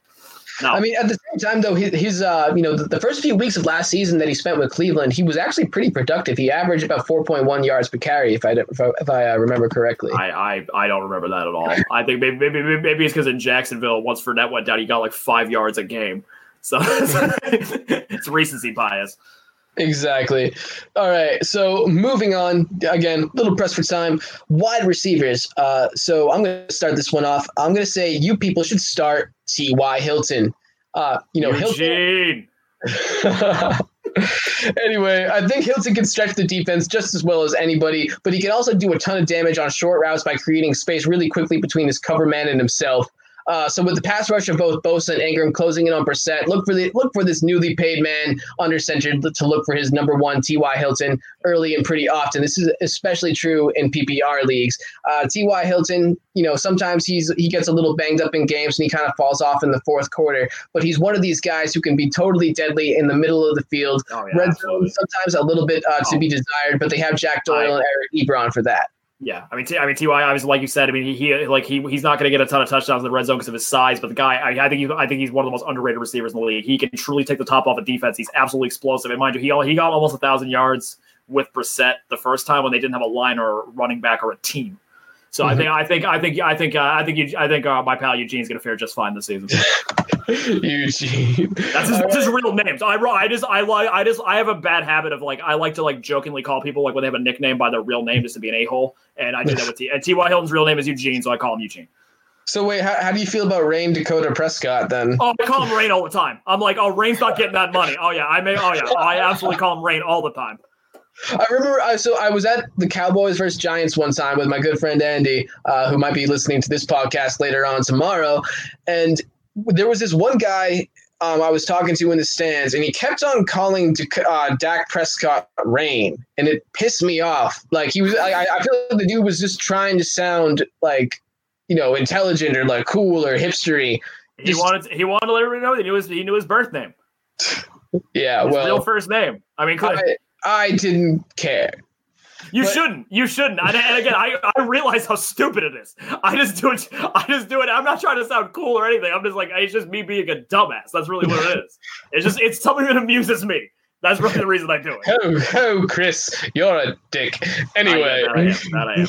No. I mean, at the same time, though, his, his uh, you know, the, the, first few weeks of last season that he spent with Cleveland, he was actually pretty productive. He averaged about 4.1 yards per carry, if I if I, if I uh, remember correctly. I, I I don't remember that at all. I think maybe maybe, maybe it's because in Jacksonville, once Fournette went down, he got like five yards a game. So it's recency bias. Exactly. All right. So moving on again, little press for time. Wide receivers. Uh, so I'm going to start this one off. I'm going to say you people should start T.Y. Hilton. Uh, you know, Eugene. Hilton. anyway, I think Hilton can stretch the defense just as well as anybody, but he can also do a ton of damage on short routes by creating space really quickly between his cover man and himself. Uh, so with the pass rush of both Bosa and Ingram closing in on Brissett, look for the look for this newly paid man under center to look for his number one T.Y. Hilton early and pretty often. This is especially true in PPR leagues. Uh, T.Y. Hilton, you know, sometimes he's he gets a little banged up in games and he kind of falls off in the fourth quarter, but he's one of these guys who can be totally deadly in the middle of the field. Oh, yeah, Red zone sometimes a little bit uh, to oh. be desired, but they have Jack Doyle I, and Eric Ebron for that. Yeah, I mean, T- I mean, Ty, obviously, like you said, I mean, he, he like he he's not going to get a ton of touchdowns in the red zone because of his size, but the guy, I, I think he, I think he's one of the most underrated receivers in the league. He can truly take the top off a of defense. He's absolutely explosive. And mind you, he he got almost a thousand yards with Brissett the first time when they didn't have a line or a running back or a team. So mm-hmm. I think I think I think I think uh, I think you, I think uh, my pal Eugene's going to fare just fine this season. Eugene. That's his, his real name. So I, I just I like I just I have a bad habit of like I like to like jokingly call people like when they have a nickname by their real name just to be an a hole, and I do that with T. And T. Y. Hilton's real name is Eugene, so I call him Eugene. So wait, how, how do you feel about Rayne Dakota Prescott then? Oh, I call him Rain all the time. I'm like, oh, Rain's not getting that money. Oh yeah, I may. Oh yeah, I absolutely call him Rain all the time. I remember, I, so I was at the Cowboys versus Giants one time with my good friend Andy, uh, who might be listening to this podcast later on tomorrow, and there was this one guy um, I was talking to in the stands, and he kept on calling uh, Dak Prescott "rain," and it pissed me off. Like he was, I, I feel like the dude was just trying to sound like you know intelligent or like cool or hipstery. He Just, wanted to, he wanted to let everybody know that he was he knew his birth name. Yeah, his well, real first name. I mean, I, I didn't care. You but, shouldn't. You shouldn't. And, and, again, I, I realize how stupid it is. I just do it. I just do it. I'm not trying to sound cool or anything. I'm just like it's just me being a dumbass. That's really what it is. It's just it's something that amuses me. That's really the reason I do it. Oh, oh, Chris, you're a dick. Anyway, I am, that I am, that I am.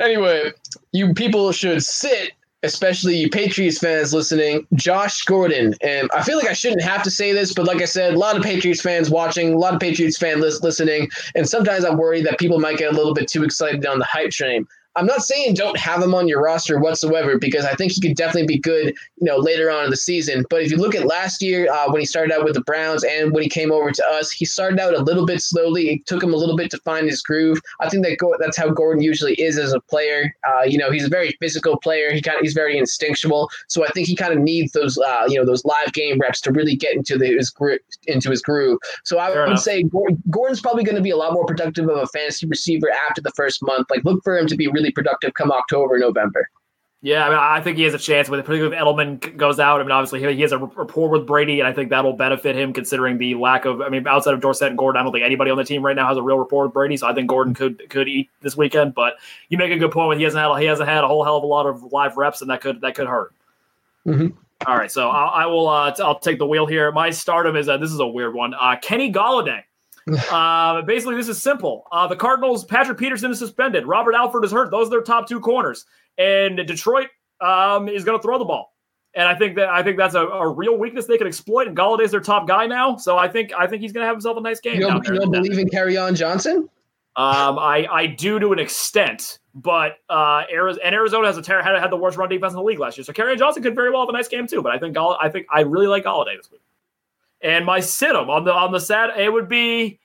anyway, you people should sit especially you Patriots fans listening, Josh Gordon. And I feel like I shouldn't have to say this, but like I said, a lot of Patriots fans watching, a lot of Patriots fans listening, and sometimes I'm worried that people might get a little bit too excited on the hype train. I'm not saying don't have him on your roster whatsoever because I think he could definitely be good, you know, later on in the season. But if you look at last year uh, when he started out with the Browns and when he came over to us, he started out a little bit slowly. It took him a little bit to find his groove. I think that go- that's how Gordon usually is as a player. Uh, you know, he's a very physical player. He kind of he's very instinctual. So I think he kind of needs those, uh, you know, those live game reps to really get into the, his gro- into his groove. So I Fair would enough. say Gordon's probably going to be a lot more productive of a fantasy receiver after the first month. Like look for him to be really really productive come October, November. Yeah, I, mean, I think he has a chance with it, particularly if Edelman goes out. I mean, obviously he has a rapport with Brady, and I think that'll benefit him considering the lack of. I mean, outside of Dorsett and Gordon, I don't think anybody on the team right now has a real rapport with Brady. So I think Gordon could could eat this weekend. But you make a good point. When he hasn't had he hasn't had a whole hell of a lot of live reps, and that could that could hurt. Mm-hmm. All right, so I'll, I will. Uh, I'll take the wheel here. My stardom is uh, this is a weird one. Uh, Kenny Golladay uh, basically, this is simple. Uh, the Cardinals, Patrick Peterson is suspended. Robert Alford is hurt. Those are their top two corners. And Detroit um, is going to throw the ball. And I think that I think that's a, a, real weakness they can exploit. And Golladay's their top guy now, so I think I think he's going to have himself a nice game. You don't, you don't believe in Kerryon Johnson? Um, I I do to an extent, but uh, Arizona and Arizona has a ter- had, had the worst run defense in the league last year. So Kerryon Johnson could very well have a nice game too. But I think Gall- I think I really like Golladay this week. And my sit-em on the on the sad it would be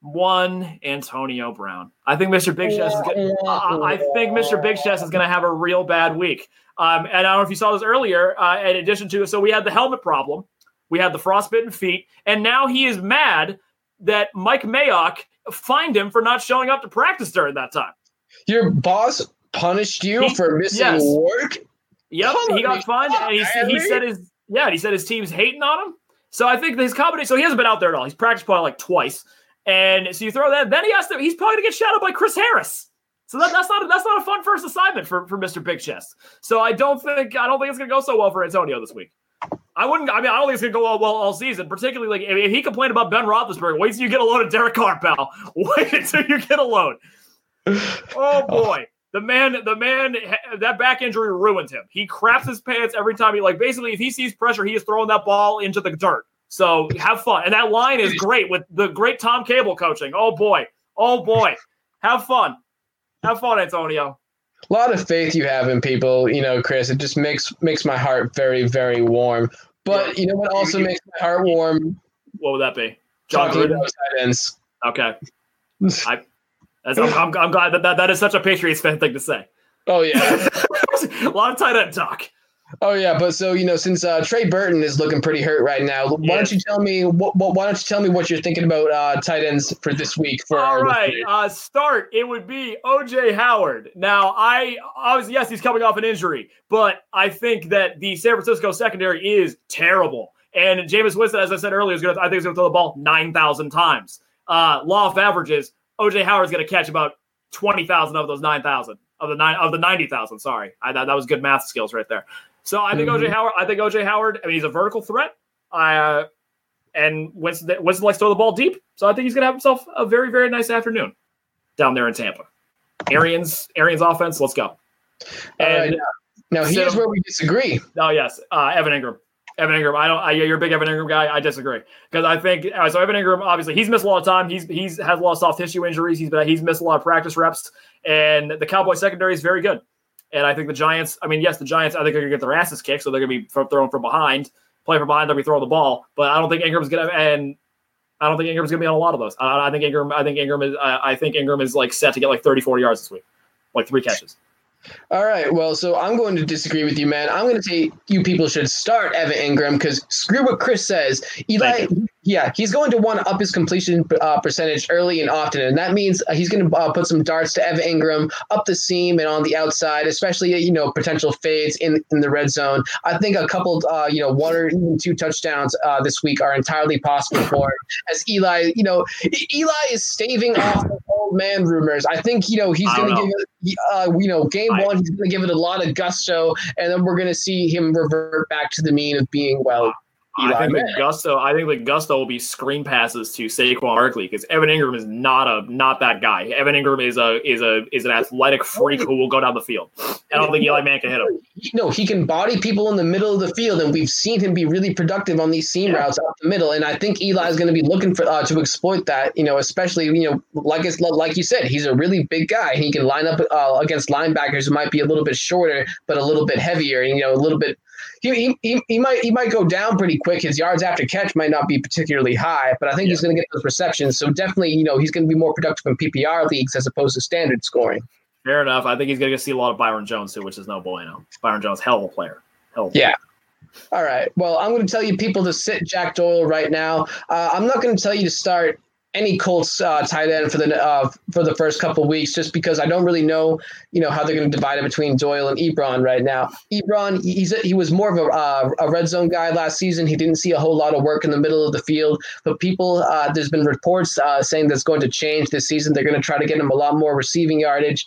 one Antonio Brown. I think Mr. Big Chest is gonna, I think Mr. Big Chest is going to have a real bad week. Um, and I don't know if you saw this earlier. Uh, in addition to so we had the helmet problem, we had the frostbitten feet, and now he is mad that Mike Mayock fined him for not showing up to practice during that time. Your boss punished you he, for missing yes. work. Yep, he got fined, and he, he said his yeah, he said his team's hating on him. So I think his combination. So he hasn't been out there at all. He's practiced probably like twice, and so you throw that. Then he has to. He's probably gonna get shadowed by Chris Harris. So that, that's not that's not a fun first assignment for, for Mr. Big Chest. So I don't think I don't think it's gonna go so well for Antonio this week. I wouldn't. I mean, I don't think it's gonna go well, well all season. Particularly like if, if he complained about Ben Roethlisberger, wait till you get a load of Derek Carr, pal. Wait until you get a load. Oh boy. The man, the man, that back injury ruined him. He craps his pants every time he like. Basically, if he sees pressure, he is throwing that ball into the dirt. So have fun, and that line is great with the great Tom Cable coaching. Oh boy, oh boy, have fun, have fun, Antonio. A lot of faith you have in people, you know, Chris. It just makes makes my heart very, very warm. But you know what also makes my heart warm? What would that be? John Talking about tight ends. Okay. I I'm, I'm, I'm, glad that, that that is such a Patriots fan thing to say. Oh yeah, a lot of tight end talk. Oh yeah, but so you know, since uh, Trey Burton is looking pretty hurt right now, why don't you tell me what, what, Why don't you tell me what you're thinking about uh, tight ends for this week? For all right, uh, start it would be OJ Howard. Now, I obviously yes, he's coming off an injury, but I think that the San Francisco secondary is terrible, and Jameis Winston, as I said earlier, is going. To I think he's going to throw the ball nine thousand times. Uh, law of averages OJ Howard's going to catch about twenty thousand of those nine thousand of the nine of the ninety thousand. Sorry, I thought that was good math skills right there. So I think mm-hmm. OJ Howard. I think OJ Howard. I mean, he's a vertical threat. Uh, and Winston, Winston likes to throw the ball deep. So I think he's going to have himself a very very nice afternoon down there in Tampa. Arians Arians offense. Let's go. And now here's so, where we disagree. Oh yes, uh, Evan Engram. Evan Engram. I don't. I, you're a big Evan Engram guy. I disagree because I think uh, so. Evan Engram, obviously, he's missed a lot of time. He's he's has a lot of soft tissue injuries. He's been he's missed a lot of practice reps, and the Cowboy secondary is very good. And I think the Giants. I mean, yes, the Giants. I think they're gonna get their asses kicked, so they're gonna be throwing from behind, playing from behind. They'll be throwing the ball, but I don't think Engram's gonna. And I don't think Engram's gonna be on a lot of those. I, I think Engram. I think Engram is. I, I think Engram is like set to get like 30, 40 yards this week, like three catches. All right. Well, so I'm going to disagree with you, man. I'm going to say you people should start Evan Engram because screw what Chris says. Eli, yeah, he's going to want to up his completion uh, percentage early and often, and that means uh, he's going to uh, put some darts to Evan Engram up the seam and on the outside, especially you know potential fades in in the red zone. I think a couple, uh, you know, one or even two touchdowns uh, this week are entirely possible for him. As Eli, you know, Eli is staving off old man rumors. I think you know he's going to give it, uh, you know, game I, one he's going to give it a lot of gusto, and then we're going to see him revert back to the mean of being well I think the gusto. I think the gusto will be screen passes to Saquon Barkley because Evan Engram is not a not that guy. Evan Engram is a is a is an athletic freak who will go down the field. I don't think Eli Man can hit him. No, he can body people in the middle of the field, and we've seen him be really productive on these seam yeah. routes out the middle. And I think Eli is going to be looking for uh, to exploit that. You know, especially you know, like it's like you said, he's a really big guy. He can line up uh, against linebackers who might be a little bit shorter but a little bit heavier, and you know, a little bit he, he, he might he might go down pretty quick. His yards after catch might not be particularly high, but I think yeah. he's going to get those receptions. So definitely, you know, he's going to be more productive in PPR leagues as opposed to standard scoring. Fair enough. I think he's going to see a lot of Byron Jones too, which is no bueno. Byron Jones, hell of a player. Hell of a yeah. All right. Well, I'm going to tell you people to sit Jack Doyle right now. Uh, I'm not going to tell you to start any Colts uh, tight end for the uh, for the first couple weeks, just because I don't really know, you know, how they're going to divide it between Doyle and Ebron right now. Ebron, he's a, he was more of a, uh, a red zone guy last season. He didn't see a whole lot of work in the middle of the field, but people, uh, there's been reports uh, saying that's going to change this season. They're going to try to get him a lot more receiving yardage.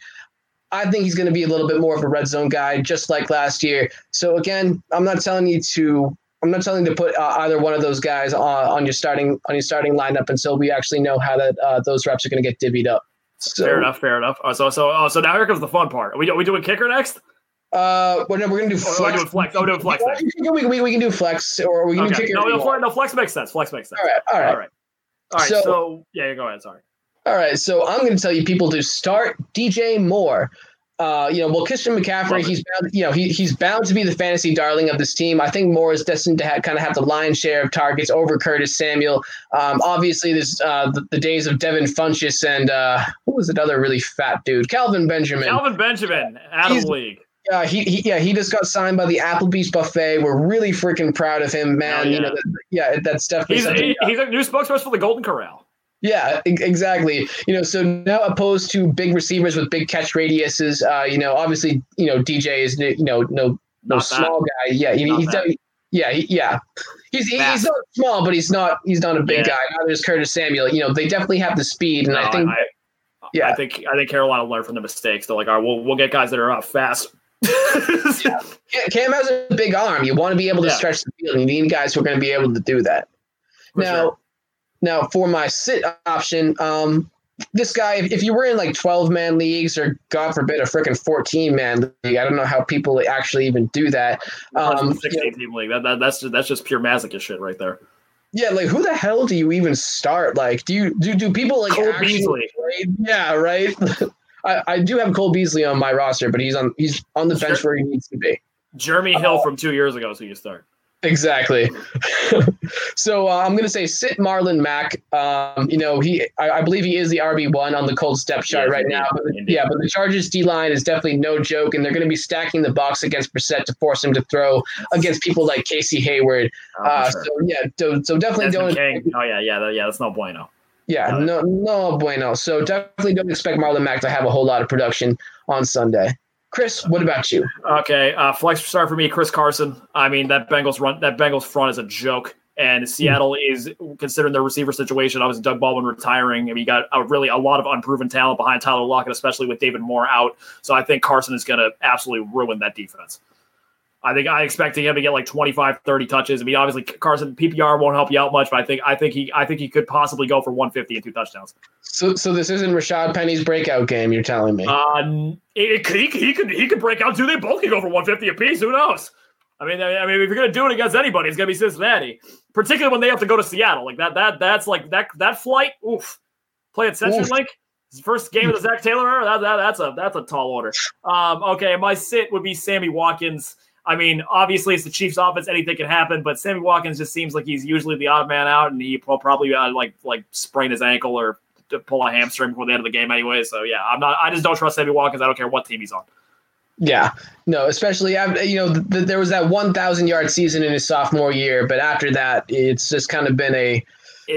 I think he's going to be a little bit more of a red zone guy, just like last year. So again, I'm not telling you to I'm not telling you to put uh, either one of those guys on, on your starting on your starting lineup until we actually know how that uh, those reps are going to get divvied up. So, fair enough. Fair enough. Uh, so so uh, so now here comes the fun part. Are we are we doing kicker next? Uh, well, no, we're gonna do flex. Oh, doing flex. Oh, doing flex. We, we, we can do flex, or we can okay. do kicker. No, no, flex, no, flex makes sense. Flex makes sense. All right, all right, all right. All right. So, so yeah, go ahead. Sorry. All right, so I'm going to tell you people to start DJ Moore. Uh, you know, well, Christian McCaffrey, he's bound, you know, he, he's bound to be the fantasy darling of this team. I think Moore is destined to have, kind of have the lion's share of targets over Curtis Samuel. Um, obviously, there's uh, the, the, days of Devin Funchess and uh, who was another really fat dude? Kelvin Benjamin. Kelvin Benjamin, out he's, of league. Yeah, he, he, yeah he just got signed by the Applebee's buffet. We're really freaking proud of him, man. yeah. You know, yeah, that's definitely he's, he, he's a new spokesperson for the Golden Corral. Yeah, exactly. You know, so now opposed to big receivers with big catch radiuses, uh, you know, obviously, you know, DJ is you know no no not small that. guy. Yeah, he, he's done, yeah, he, yeah. He's he's not small, but he's not he's not a big yeah. guy. Neither is Curtis Samuel. You know, they definitely have the speed, and no, I think. I, yeah, I think I think Carolina learned from the mistakes. They're like, all right, we'll we'll get guys that are uh, fast. yeah. Cam has a big arm. You want to be able to yeah. stretch the field. You need guys who are going to be able to do that. For now, sure. Now, for my sit option, um, this guy, if, you were in like 12 man leagues or God forbid a freaking 14 man league, I don't know how people actually even do that. Um, 16 team league. That, that, that's just, that's just pure masochist shit right there. Yeah, like who the hell do you even start? Like, do you do do people like Cole Beasley? Play? Yeah, right. I, I do have Cole Beasley on my roster, but he's on he's on the bench where he needs to be. Jeremy Hill uh, from two years ago, is who you start. Exactly. so uh, I'm going to say sit Marlon Mack. Um, you know, he I, I, believe he is the RB one on the Colts depth chart right now. But yeah, but the Chargers D line is definitely no joke, and they're going to be stacking the box against Brissett to force him to throw against people like Casey Hayward. Oh, uh, sure. So yeah, so, so definitely don't. King. Oh yeah, yeah, yeah. That's no bueno. Yeah, no, no bueno. So definitely don't expect Marlon Mack to have a whole lot of production on Sunday. Chris, what about you? Okay, uh, flex start for me, Chris Carson. I mean, that Bengals run, that Bengals front is a joke, and Seattle is considering their receiver situation. Obviously, Doug Baldwin retiring, and we got a, really a lot of unproven talent behind Tyler Lockett, especially with David Moore out. So I think Carson is going to absolutely ruin that defense. I think I expecting him to get like 25, 30 touches. I mean, obviously Carson PPR won't help you out much, but I think I think he I think he could possibly go for 150 and two touchdowns. So so this isn't Rashad Penny's breakout game, you're telling me? Uh, it, he, he could he could break out too. They both could go for 150 apiece. Who knows? I mean, I mean, if you're gonna do it against anybody, it's gonna be Cincinnati. Particularly when they have to go to Seattle, like that. That that's like that that flight. Oof. Play at CenturyLink. First game of the Zac Taylor era. That, that, that's a that's a tall order. Um, okay, my sit would be Sammy Watkins. I mean, obviously it's the Chiefs' offense; anything can happen. But Sammy Watkins just seems like he's usually the odd man out, and he will probably uh, like like sprain his ankle or pull a hamstring before the end of the game anyway. So yeah, I'm not. I just don't trust Sammy Watkins. I don't care what team he's on. Yeah, no, especially you know th- th- there was that 1,000 yard season in his sophomore year, but after that, it's just kind of been a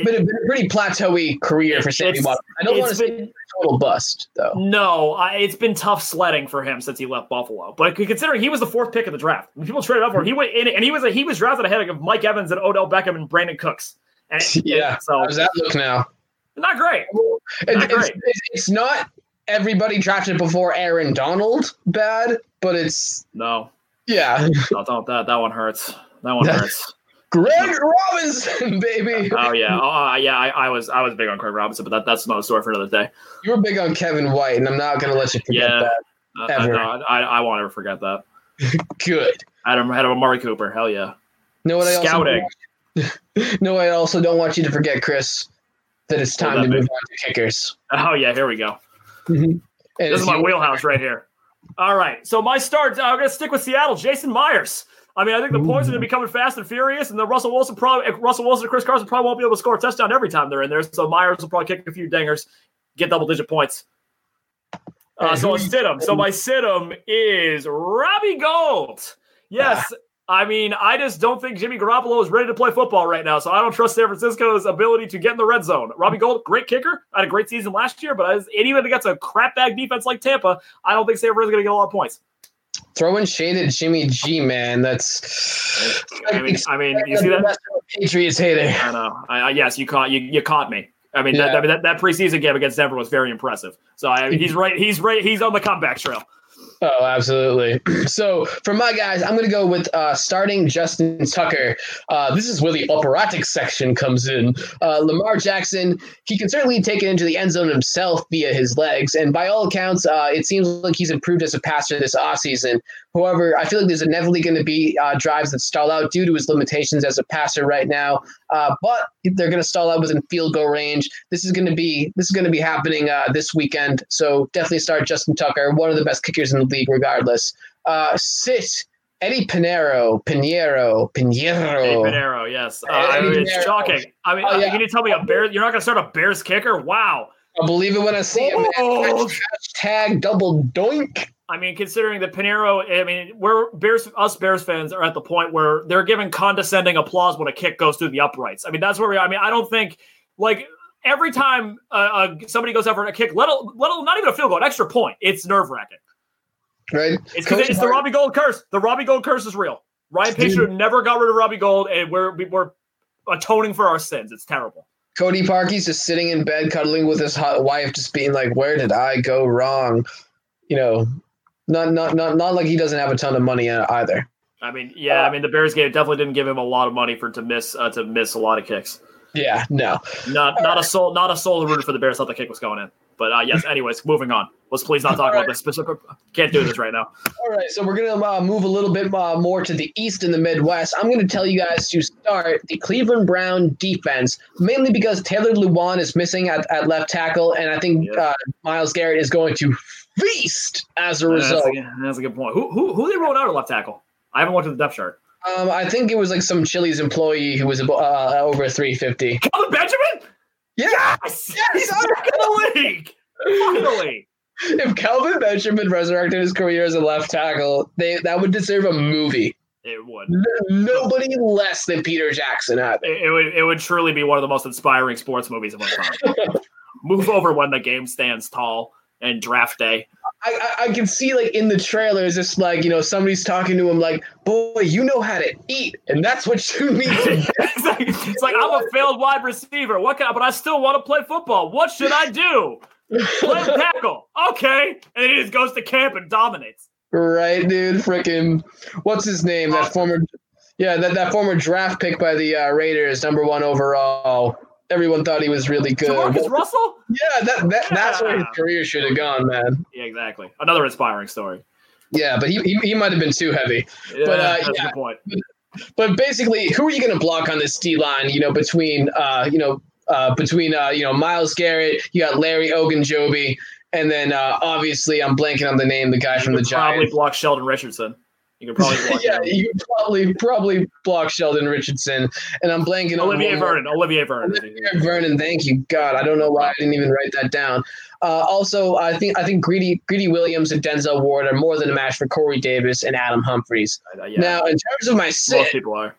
it, been, a, been a pretty plateauy career for Sammy Watkins. I don't want to say total bust though. No, I, it's been tough sledding for him since he left Buffalo. But considering he was the fourth pick of the draft, when people traded up for him, he went in and he was a, he was drafted ahead of Mike Evans and Odell Beckham and Brandin Cooks. And, yeah, so how does that look now? Not great. Not great. It's, it's not everybody drafted before Aaron Donald bad, but it's no. Yeah. no, that that one hurts. That one hurts. Greg Robinson, baby. Oh yeah, oh uh, yeah. I, I, was I was big on Craig Robinson, but that, that's another story for another day. You were big on Kevin White, and I'm not going to let you forget yeah, that. Uh, ever. I, I, I won't ever forget that. Good. I had, Amari Cooper. Hell yeah. No, what I Scouting. Also no, I also don't want you to forget, Chris, that it's time to move on to kickers. Oh yeah, here we go. Mm-hmm. This is my wheelhouse right here. All right, so my start. I'm going to stick with Seattle. Jason Myers. I mean, I think the points are going to be coming fast and furious, and the Russell Wilson probably Russell Wilson and Chris Carson probably won't be able to score a touchdown every time they're in there. So Myers will probably kick a few dingers, get double digit points. Uh, so I sit him. So my sit him is Robbie Gould. Yes, I mean, I just don't think Jimmy Garoppolo is ready to play football right now. So I don't trust San Francisco's ability to get in the red zone. Robbie Gould, great kicker, had a great season last year, but as, even against a crap bag defense like Tampa, I don't think San Francisco's going to get a lot of points. Throwing shade at Jimmy G, man. That's. I mean, I mean, you see that? Patriots hater. I know. I, I, yes, you caught you. You caught me. I mean, yeah. that, that, that preseason game against Denver was very impressive. So I mean, he's right. He's right. He's on the comeback trail. Oh, absolutely. So for my guys, I'm going to go with uh, starting Justin Tucker. Uh, this is where the operatic section comes in. Uh, Lamar Jackson, he can certainly take it into the end zone himself via his legs. And by all accounts, uh, it seems like he's improved as a passer this offseason. However, I feel like there's inevitably going to be uh, drives that stall out due to his limitations as a passer right now. Uh, but they're going to stall out within field goal range. This is going to be this is going to be happening this weekend. So definitely start Justin Tucker, one of the best kickers in the league, regardless. Uh, sit Eddy Pineiro, Pineiro, Pineiro. Eddy Pineiro, yes. Uh, I mean, it's Pineiro. shocking. I mean, oh, yeah. can you tell me a bear? You're not going to start a Bears kicker? Wow. I'll believe it when I see it. Oh. Hashtag double doink. I mean, considering the Pineiro, I mean, we're Bears, us Bears fans are at the point where they're giving condescending applause when a kick goes through the uprights. I mean, that's where we. I mean, I don't think like every time uh, uh, somebody goes out for a kick, let, let not even a field goal, an extra point, it's nerve wracking. Right. It's it's the Robbie Gould curse. The Robbie Gould curse is real. Ryan Pace never got rid of Robbie Gould, and we're we're atoning for our sins. It's terrible. Cody Parkey's just sitting in bed, cuddling with his hot wife, just being like, "Where did I go wrong?" You know, not not not not like he doesn't have a ton of money either. I mean, yeah, uh, I mean the Bears game definitely didn't give him a lot of money for to miss uh, to miss a lot of kicks. Yeah, no, not not a soul, not a soul rooted for the Bears. Thought the kick was going in. But uh, yes, anyways, moving on. Let's please not talk about this specific. Can't do this right now. All right, so we're gonna uh, move a little bit uh, more to the east in the Midwest. I'm gonna tell you guys to start the Cleveland Brown defense, mainly because Taylor Lewan is missing at, at left tackle, and I think uh, Myles Garrett is going to feast as a result. That's a, that's a, good point. Who who who they rolled out at left tackle? I haven't looked at the depth chart. Um, I think it was like some Chili's employee who was uh, over 350. Kelvin Benjamin. Yes, yes, he's out of the league. Finally. If Kelvin Benjamin resurrected his career as a left tackle, they that would deserve a movie. It would. nobody less than Peter Jackson had it. It, would. It would truly be one of the most inspiring sports movies of all time. Move over when the game stands tall and draft day. I, I, I, can see like in the trailers, it's like you know somebody's talking to him like, "Boy, you know how to eat, and that's what you need to it's, like, it's like I'm a failed wide receiver. What can I, but I still want to play football. What should I do? Play tackle. Okay, and he just goes to camp and dominates. Right, dude. Freaking, what's his name? That former, yeah, that, that former draft pick by the uh, Raiders, number one overall everyone thought he was really good. Marcus Russell? Yeah, that, that yeah. that's where his career should have gone, man. Yeah, exactly. Another inspiring story. Yeah, but he he, he might have been too heavy. Yeah, but uh, yeah. point. But basically, who are you going to block on this D line? You know, between uh, you know, uh, between uh, you know, Myles Garrett, you got Larry Ogunjobi, and then uh, obviously I'm blanking on the name, the guy you from the Giants. Probably block Sheldon Richardson. You could probably block yeah, you could probably probably block Sheldon Richardson, and I'm blanking Olivier on Vernon. Olivier Vernon. Olivier Vernon. Thank you, God. I don't know why I didn't even write that down. Uh, also, I think I think Greedy Greedy Williams and Denzel Ward are more than a match for Corey Davis and Adam Humphries. Uh, yeah. Now, in terms of my sit, most people are.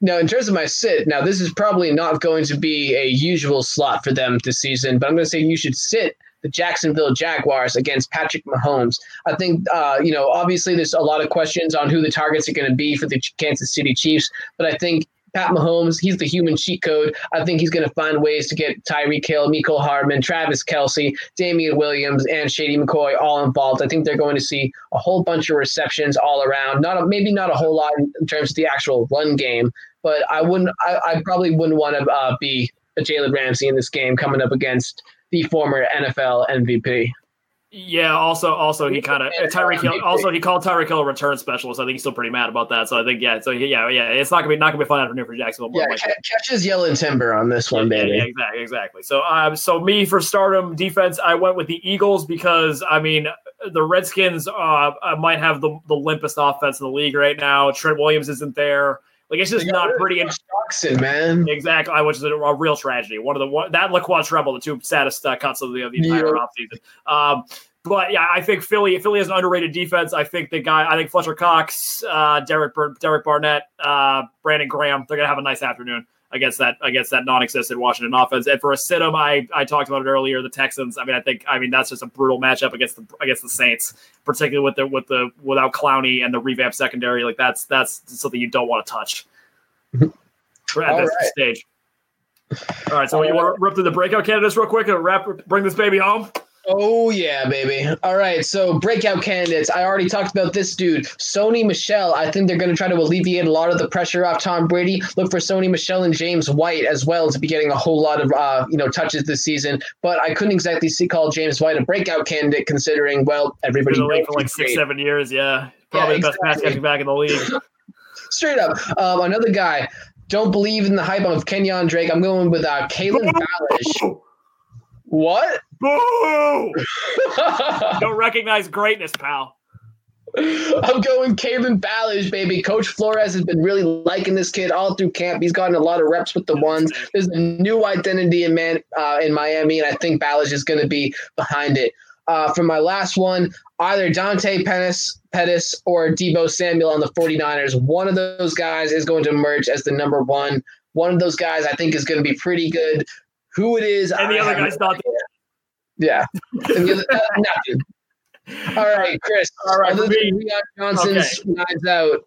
Now, in terms of my sit, now this is probably not going to be a usual slot for them this season, but I'm going to say you should sit the Jacksonville Jaguars against Patrick Mahomes. I think, uh, you know, obviously there's a lot of questions on who the targets are going to be for the Kansas City Chiefs, but I think Pat Mahomes, he's the human cheat code. I think he's going to find ways to get Tyreek Hill, Mecole Hardman, Travis Kelce, Damien Williams, and Shady McCoy all involved. I think they're going to see a whole bunch of receptions all around. Not a, maybe not a whole lot in terms of the actual run game, but I wouldn't. I, I probably wouldn't want to uh, be a Jalen Ramsey in this game coming up against the former NFL MVP. Yeah. Also, also he kind of Tyreek Hill. Also, he called Tyreek Hill a return specialist. I think he's still pretty mad about that. So I think yeah. So yeah, yeah. It's not gonna be not gonna be fun afternoon for Jacksonville. Yeah, like, catches yelling timber on this one, baby. Yeah, exactly, exactly. So um, so me for stardom defense, I went with the Eagles because I mean the Redskins uh, might have the the limpest offense in the league right now. Trent Williams isn't there. Like it's just not pretty. And Jackson, man. Exactly, which is a, a, real tragedy. One of the one, that Laquan Treble, the two saddest uh, cuts of the, of the entire yeah. offseason. Um, but yeah, I think Philly Philly has an underrated defense. I think the guy, I think Fletcher Cox, uh, Derek Derek Barnett, uh, Brandon Graham, they're gonna have a nice afternoon against that against that non-existent Washington offense. And for a situm, I I talked about it earlier. The Texans. I mean, I think I mean that's just a brutal matchup against the against the Saints, particularly with the with the without Clowney and the revamp secondary. Like that's that's something you don't want to touch at this right. stage. All right, so you want to rip through the breakout candidates real quick and wrap bring this baby home. Oh yeah, baby. All right. So breakout candidates. I already talked about this dude, Sony Michel. I think they're going to try to alleviate a lot of the pressure off Tom Brady. Look for Sony Michel and James White as well to be getting a whole lot of uh, you know touches this season. But I couldn't exactly see call James White a breakout candidate considering well everybody been in for like six great. seven years. Yeah, probably yeah, the best pass catching back in the league. Straight up, um, another guy. Don't believe in the hype of Kenyan Drake. I'm going with uh, Kalen Ballage. What? Boo! Don't recognize greatness, pal. I'm going Kalen Ballage, baby. Coach Flores has been really liking this kid all through camp. He's gotten a lot of reps with the ones. There's a new identity in man uh, in Miami, and I think Ballage is going to be behind it. Uh, for my last one, either Dante Pettis, Pettis or Deebo Samuel on the 49ers. One of those guys is going to emerge as the number one. One of those guys I think is going to be pretty good. Who it is, and the I other guy's not. Yeah. Other, uh, nothing. All right, Chris. All right, other than Leon Johnson's okay. knives out.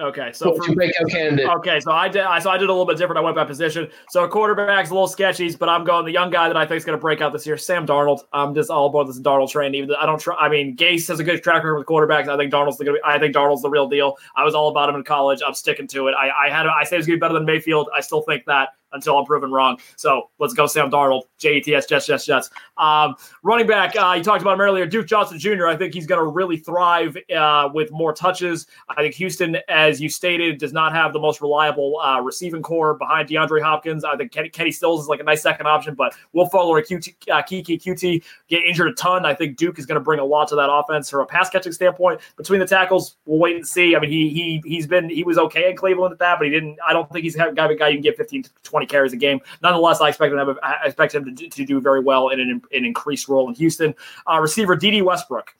Okay, so for breakout candidate. Okay, so I did. I so I did a little bit different. I went by position. So quarterback's a little sketchy, but I'm going the young guy that I think is going to break out this year, Sam Darnold. I'm just all about this Darnold train. Even though I don't try. I mean, Gase has a good track record with quarterbacks. I think Darnold's the. Be I think Darnold's the real deal. I was all about him in college. I'm sticking to it. I, I had. I say he's going to be better than Mayfield. I still think that until I'm proven wrong. So let's go, Sam Darnold, JETS, Jets, Jets, Jets. Um, running back, uh, you talked about him earlier, Duke Johnson Jr. I think he's going to really thrive uh, with more touches. I think Houston, as you stated, does not have the most reliable uh, receiving corps behind DeAndre Hopkins. I think Kenny, Kenny Stills is like a nice second option, but Will Fuller and QT, uh, Keke Coutee get injured a ton. I think Duke is going to bring a lot to that offense from a pass catching standpoint. Between the tackles, we'll wait and see. I mean, he he he's been he was okay in Cleveland at that, but he didn't. I don't think he's a guy, guy you can get 15 to 20 carries a game. Nonetheless, I expect him, I expect him to, do, to do very well in an, an increased role in Houston. Uh, receiver Dede Westbrook.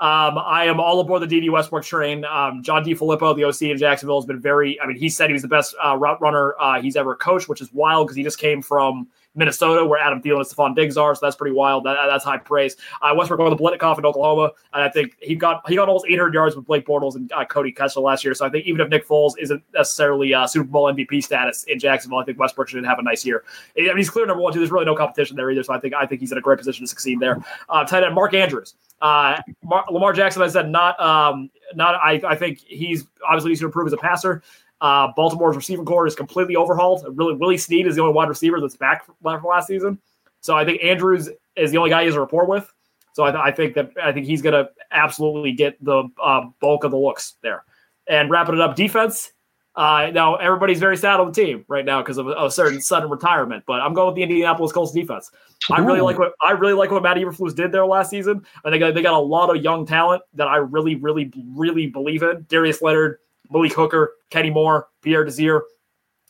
Um, I am all aboard the Dede Westbrook train. Um, John Filippo, the OC in Jacksonville, has been very. I mean, he said he was the best uh, route runner uh, he's ever coached, which is wild because he just came from Minnesota, where Adam Thielen and Stefon Diggs are. So that's pretty wild. That, that's high praise. Uh, Westbrook won the Biletnikoff in Oklahoma, and I think he got he got almost 800 yards with Blake Bortles and uh, Cody Kessler last year. So I think even if Nick Foles isn't necessarily uh, Super Bowl MVP status in Jacksonville, I think Westbrook should have a nice year. I mean, he's clear number one too. There's really no competition there either. So I think I think he's in a great position to succeed there. Uh, tight end Mark Andrews. Uh, Mar- Lamar Jackson, I said, not um, not. I, I think he's obviously needs to improve as a passer. Uh, Baltimore's receiving corps is completely overhauled. Really, Willie Snead is the only wide receiver that's back from last season. So I think Andrews is the only guy he has a rapport with. So I, th- I think that I think he's going to absolutely get the uh, bulk of the looks there. And wrapping it up, defense. Uh, now everybody's very sad on the team right now because of a, a, certain sudden retirement. But I'm going with the Indianapolis Colts defense. I really like what I really like what Matt Eberflus did there last season. I think they got a lot of young talent that I really, really, really believe in. Darius Leonard, Malik Hooker, Kenny Moore, Pierre Desir.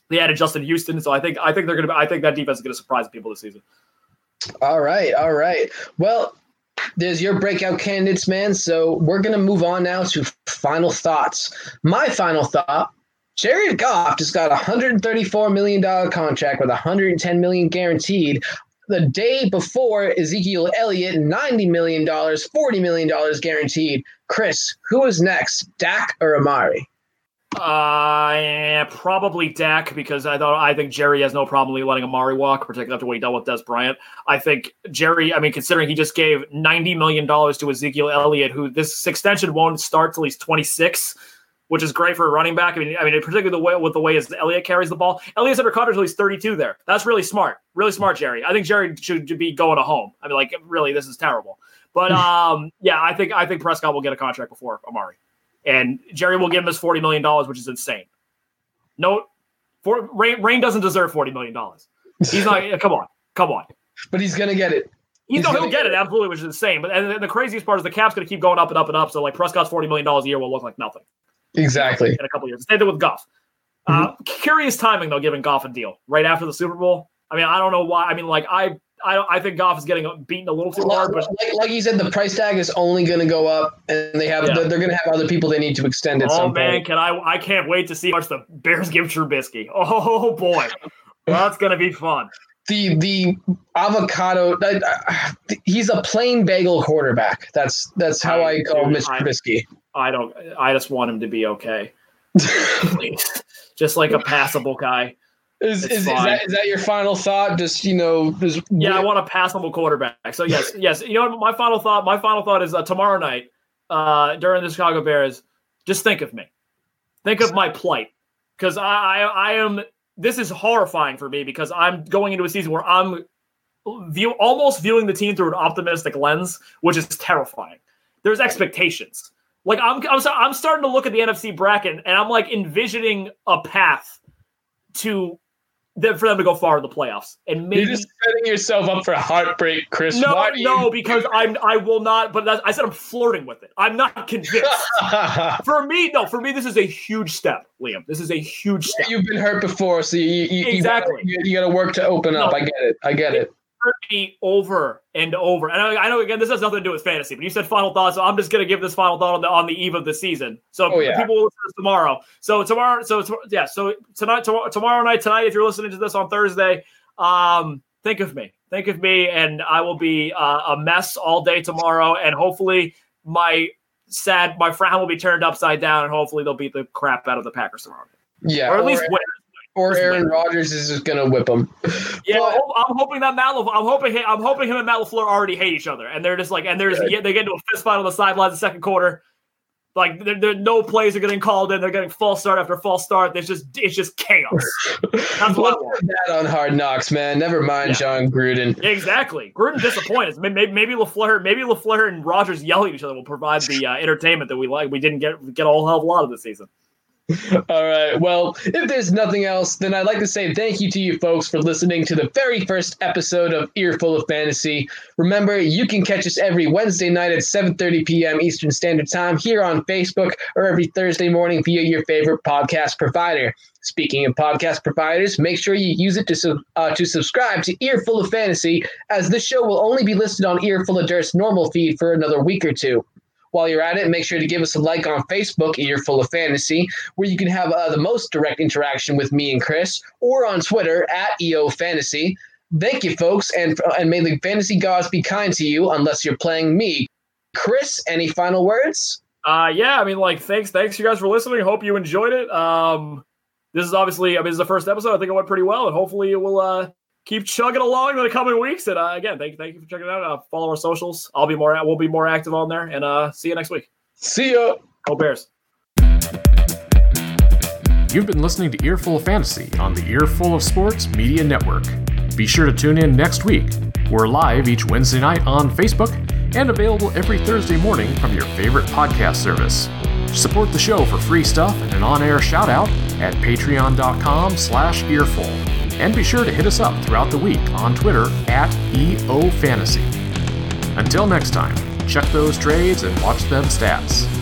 They added Justin Houston, so I think I think they're gonna. I think that defense is gonna surprise people this season. All right, all right. Well, there's your breakout candidates, man. So we're gonna move on now to final thoughts. My final thought Jared Goff just got a $134 million contract with 110 million guaranteed. The day before Ezekiel Elliott, $90 million, $40 million guaranteed. Chris, who is next, Dak or Amari? Uh, yeah, probably Dak because I thought I think Jerry has no problem letting Amari walk, particularly after what he dealt with Dez Bryant. I think Jerry, I mean, considering he just gave ninety million dollars to Ezekiel Elliott, who this extension won't start till he's twenty six which is great for a running back. I mean, I mean, particularly the way with the way as Elliott carries the ball. Elliott's under contract until he's 32. There, that's really smart, really smart, Jerry. I think Jerry should be going to home. I mean, like, really, this is terrible. But um, yeah, I think I think Prescott will get a contract before Amari, and Jerry will give him his 40 million dollars, which is insane. No, for, Rain, Rain doesn't deserve 40 million dollars. He's not. come on, come on. But he's gonna get it. He's, he's no, he'll get it absolutely, which is insane. But and the craziest part is the cap's going to keep going up and up and up. So like Prescott's forty million dollars a year will look like nothing. Exactly. In a couple years. Stay there with Goff. Uh, mm-hmm. Uh, curious timing though, giving Goff a deal right after the Super Bowl. I mean, I don't know why. I mean, like I, I, I think Goff is getting beaten a little too hard. But like, like you said, the price tag is only going to go up, and they have yeah. they're, going to have other people they need to extend it. Oh man, point. can I? I can't wait to see how much the Bears give Trubisky. Oh boy, that's going to be fun. The the avocado. Uh, he's a plain bagel quarterback. That's that's how I, I call Mr. Trubisky. I don't. I just want him to be okay. just like a passable guy. Is, is, is, that, is that your final thought? Just you know, just yeah, I want to pass him a passable quarterback. So yes, yes. You know what? My final thought. My final thought is uh, tomorrow night uh, during the Chicago Bears. Just think of me. Think of my plight because I, I I am. This is horrifying for me because I'm going into a season where I'm view almost viewing the team through an optimistic lens, which is terrifying. There's expectations. Like I'm, I'm, I'm starting to look at the NFC bracket and I'm like envisioning a path to them for them to go far in the playoffs. And maybe you're just setting yourself up for heartbreak, Chris. No, no, because I'm I will not. But I said I'm flirting with it. I'm not convinced. for me, no. For me, this is a huge step, Liam. This is a huge step. You've been hurt before, so you, you exactly you, you got to work to open no, up. I get it. I get it me over and over. And I, I, know again, this has nothing to do with fantasy, but you said final thoughts, so I'm just going to give this final thought on the on the eve of the season. So oh, yeah. people will listen to this tomorrow. So tomorrow, so yeah, so tonight, tomorrow, tomorrow night, tonight, if you're listening to this on Thursday, um, think of me, think of me, and I will be uh, a mess all day tomorrow, and hopefully my sad my frown will be turned upside down, and hopefully they'll beat the crap out of the Packers tomorrow. Yeah, or at least win or Aaron Rodgers is just gonna whip him. Yeah, but, I'm hoping that Matt. I'm hoping. I'm hoping him and Matt LaFleur already hate each other, and they're just like, and there's yeah, they get into a fist fight on the sidelines the second quarter. Like, there, there, no plays are getting called in. They're getting false start after false start. There's just it's just chaos. That's what That on Hard Knocks, man. Never mind, yeah. Jon Gruden. Exactly. Gruden disappointed. maybe, maybe LaFleur, maybe LaFleur and Rodgers yelling at each other will provide the uh, entertainment that we like. We didn't get get a whole hell of a lot of this season. All right. Well, if there's nothing else, then I'd like to say thank you to you folks for listening to the very first episode of Earful of Fantasy. Remember, you can catch us every Wednesday night at 7:30 p.m. Eastern Standard Time here on Facebook or every Thursday morning via your favorite podcast provider. Speaking of podcast providers, make sure you use it to uh, to subscribe to Earful of Fantasy, as this show will only be listed on Earful of Dirt's normal feed for another week or two. While you're at it, make sure to give us a like on Facebook, Earful of Fantasy, where you can have uh, the most direct interaction with me and Chris, or on Twitter at EO Fantasy. Thank you, folks, and and may the fantasy gods be kind to you, unless you're playing me. Chris, any final words? Uh, yeah, I mean, like, thanks, thanks, you guys for listening. Hope you enjoyed it. Um, this is obviously, I mean, this is the first episode. I think it went pretty well, and hopefully, it will uh keep chugging along in the coming weeks. And uh, again, thank, thank you for checking it out. Uh, follow our socials. I'll be more, we'll be more active on there. And uh, see you next week. See ya. Go Bears. You've been listening to Earful of Fantasy on the Earful of Sports Media Network. Be sure to tune in next week. We're live each Wednesday night on Facebook and available every Thursday morning from your favorite podcast service. Support the show for free stuff and an on-air shout-out at patreon.com slash earful. And be sure to hit us up throughout the week on Twitter at EOFantasy. Until next time, check those trades and watch them stats.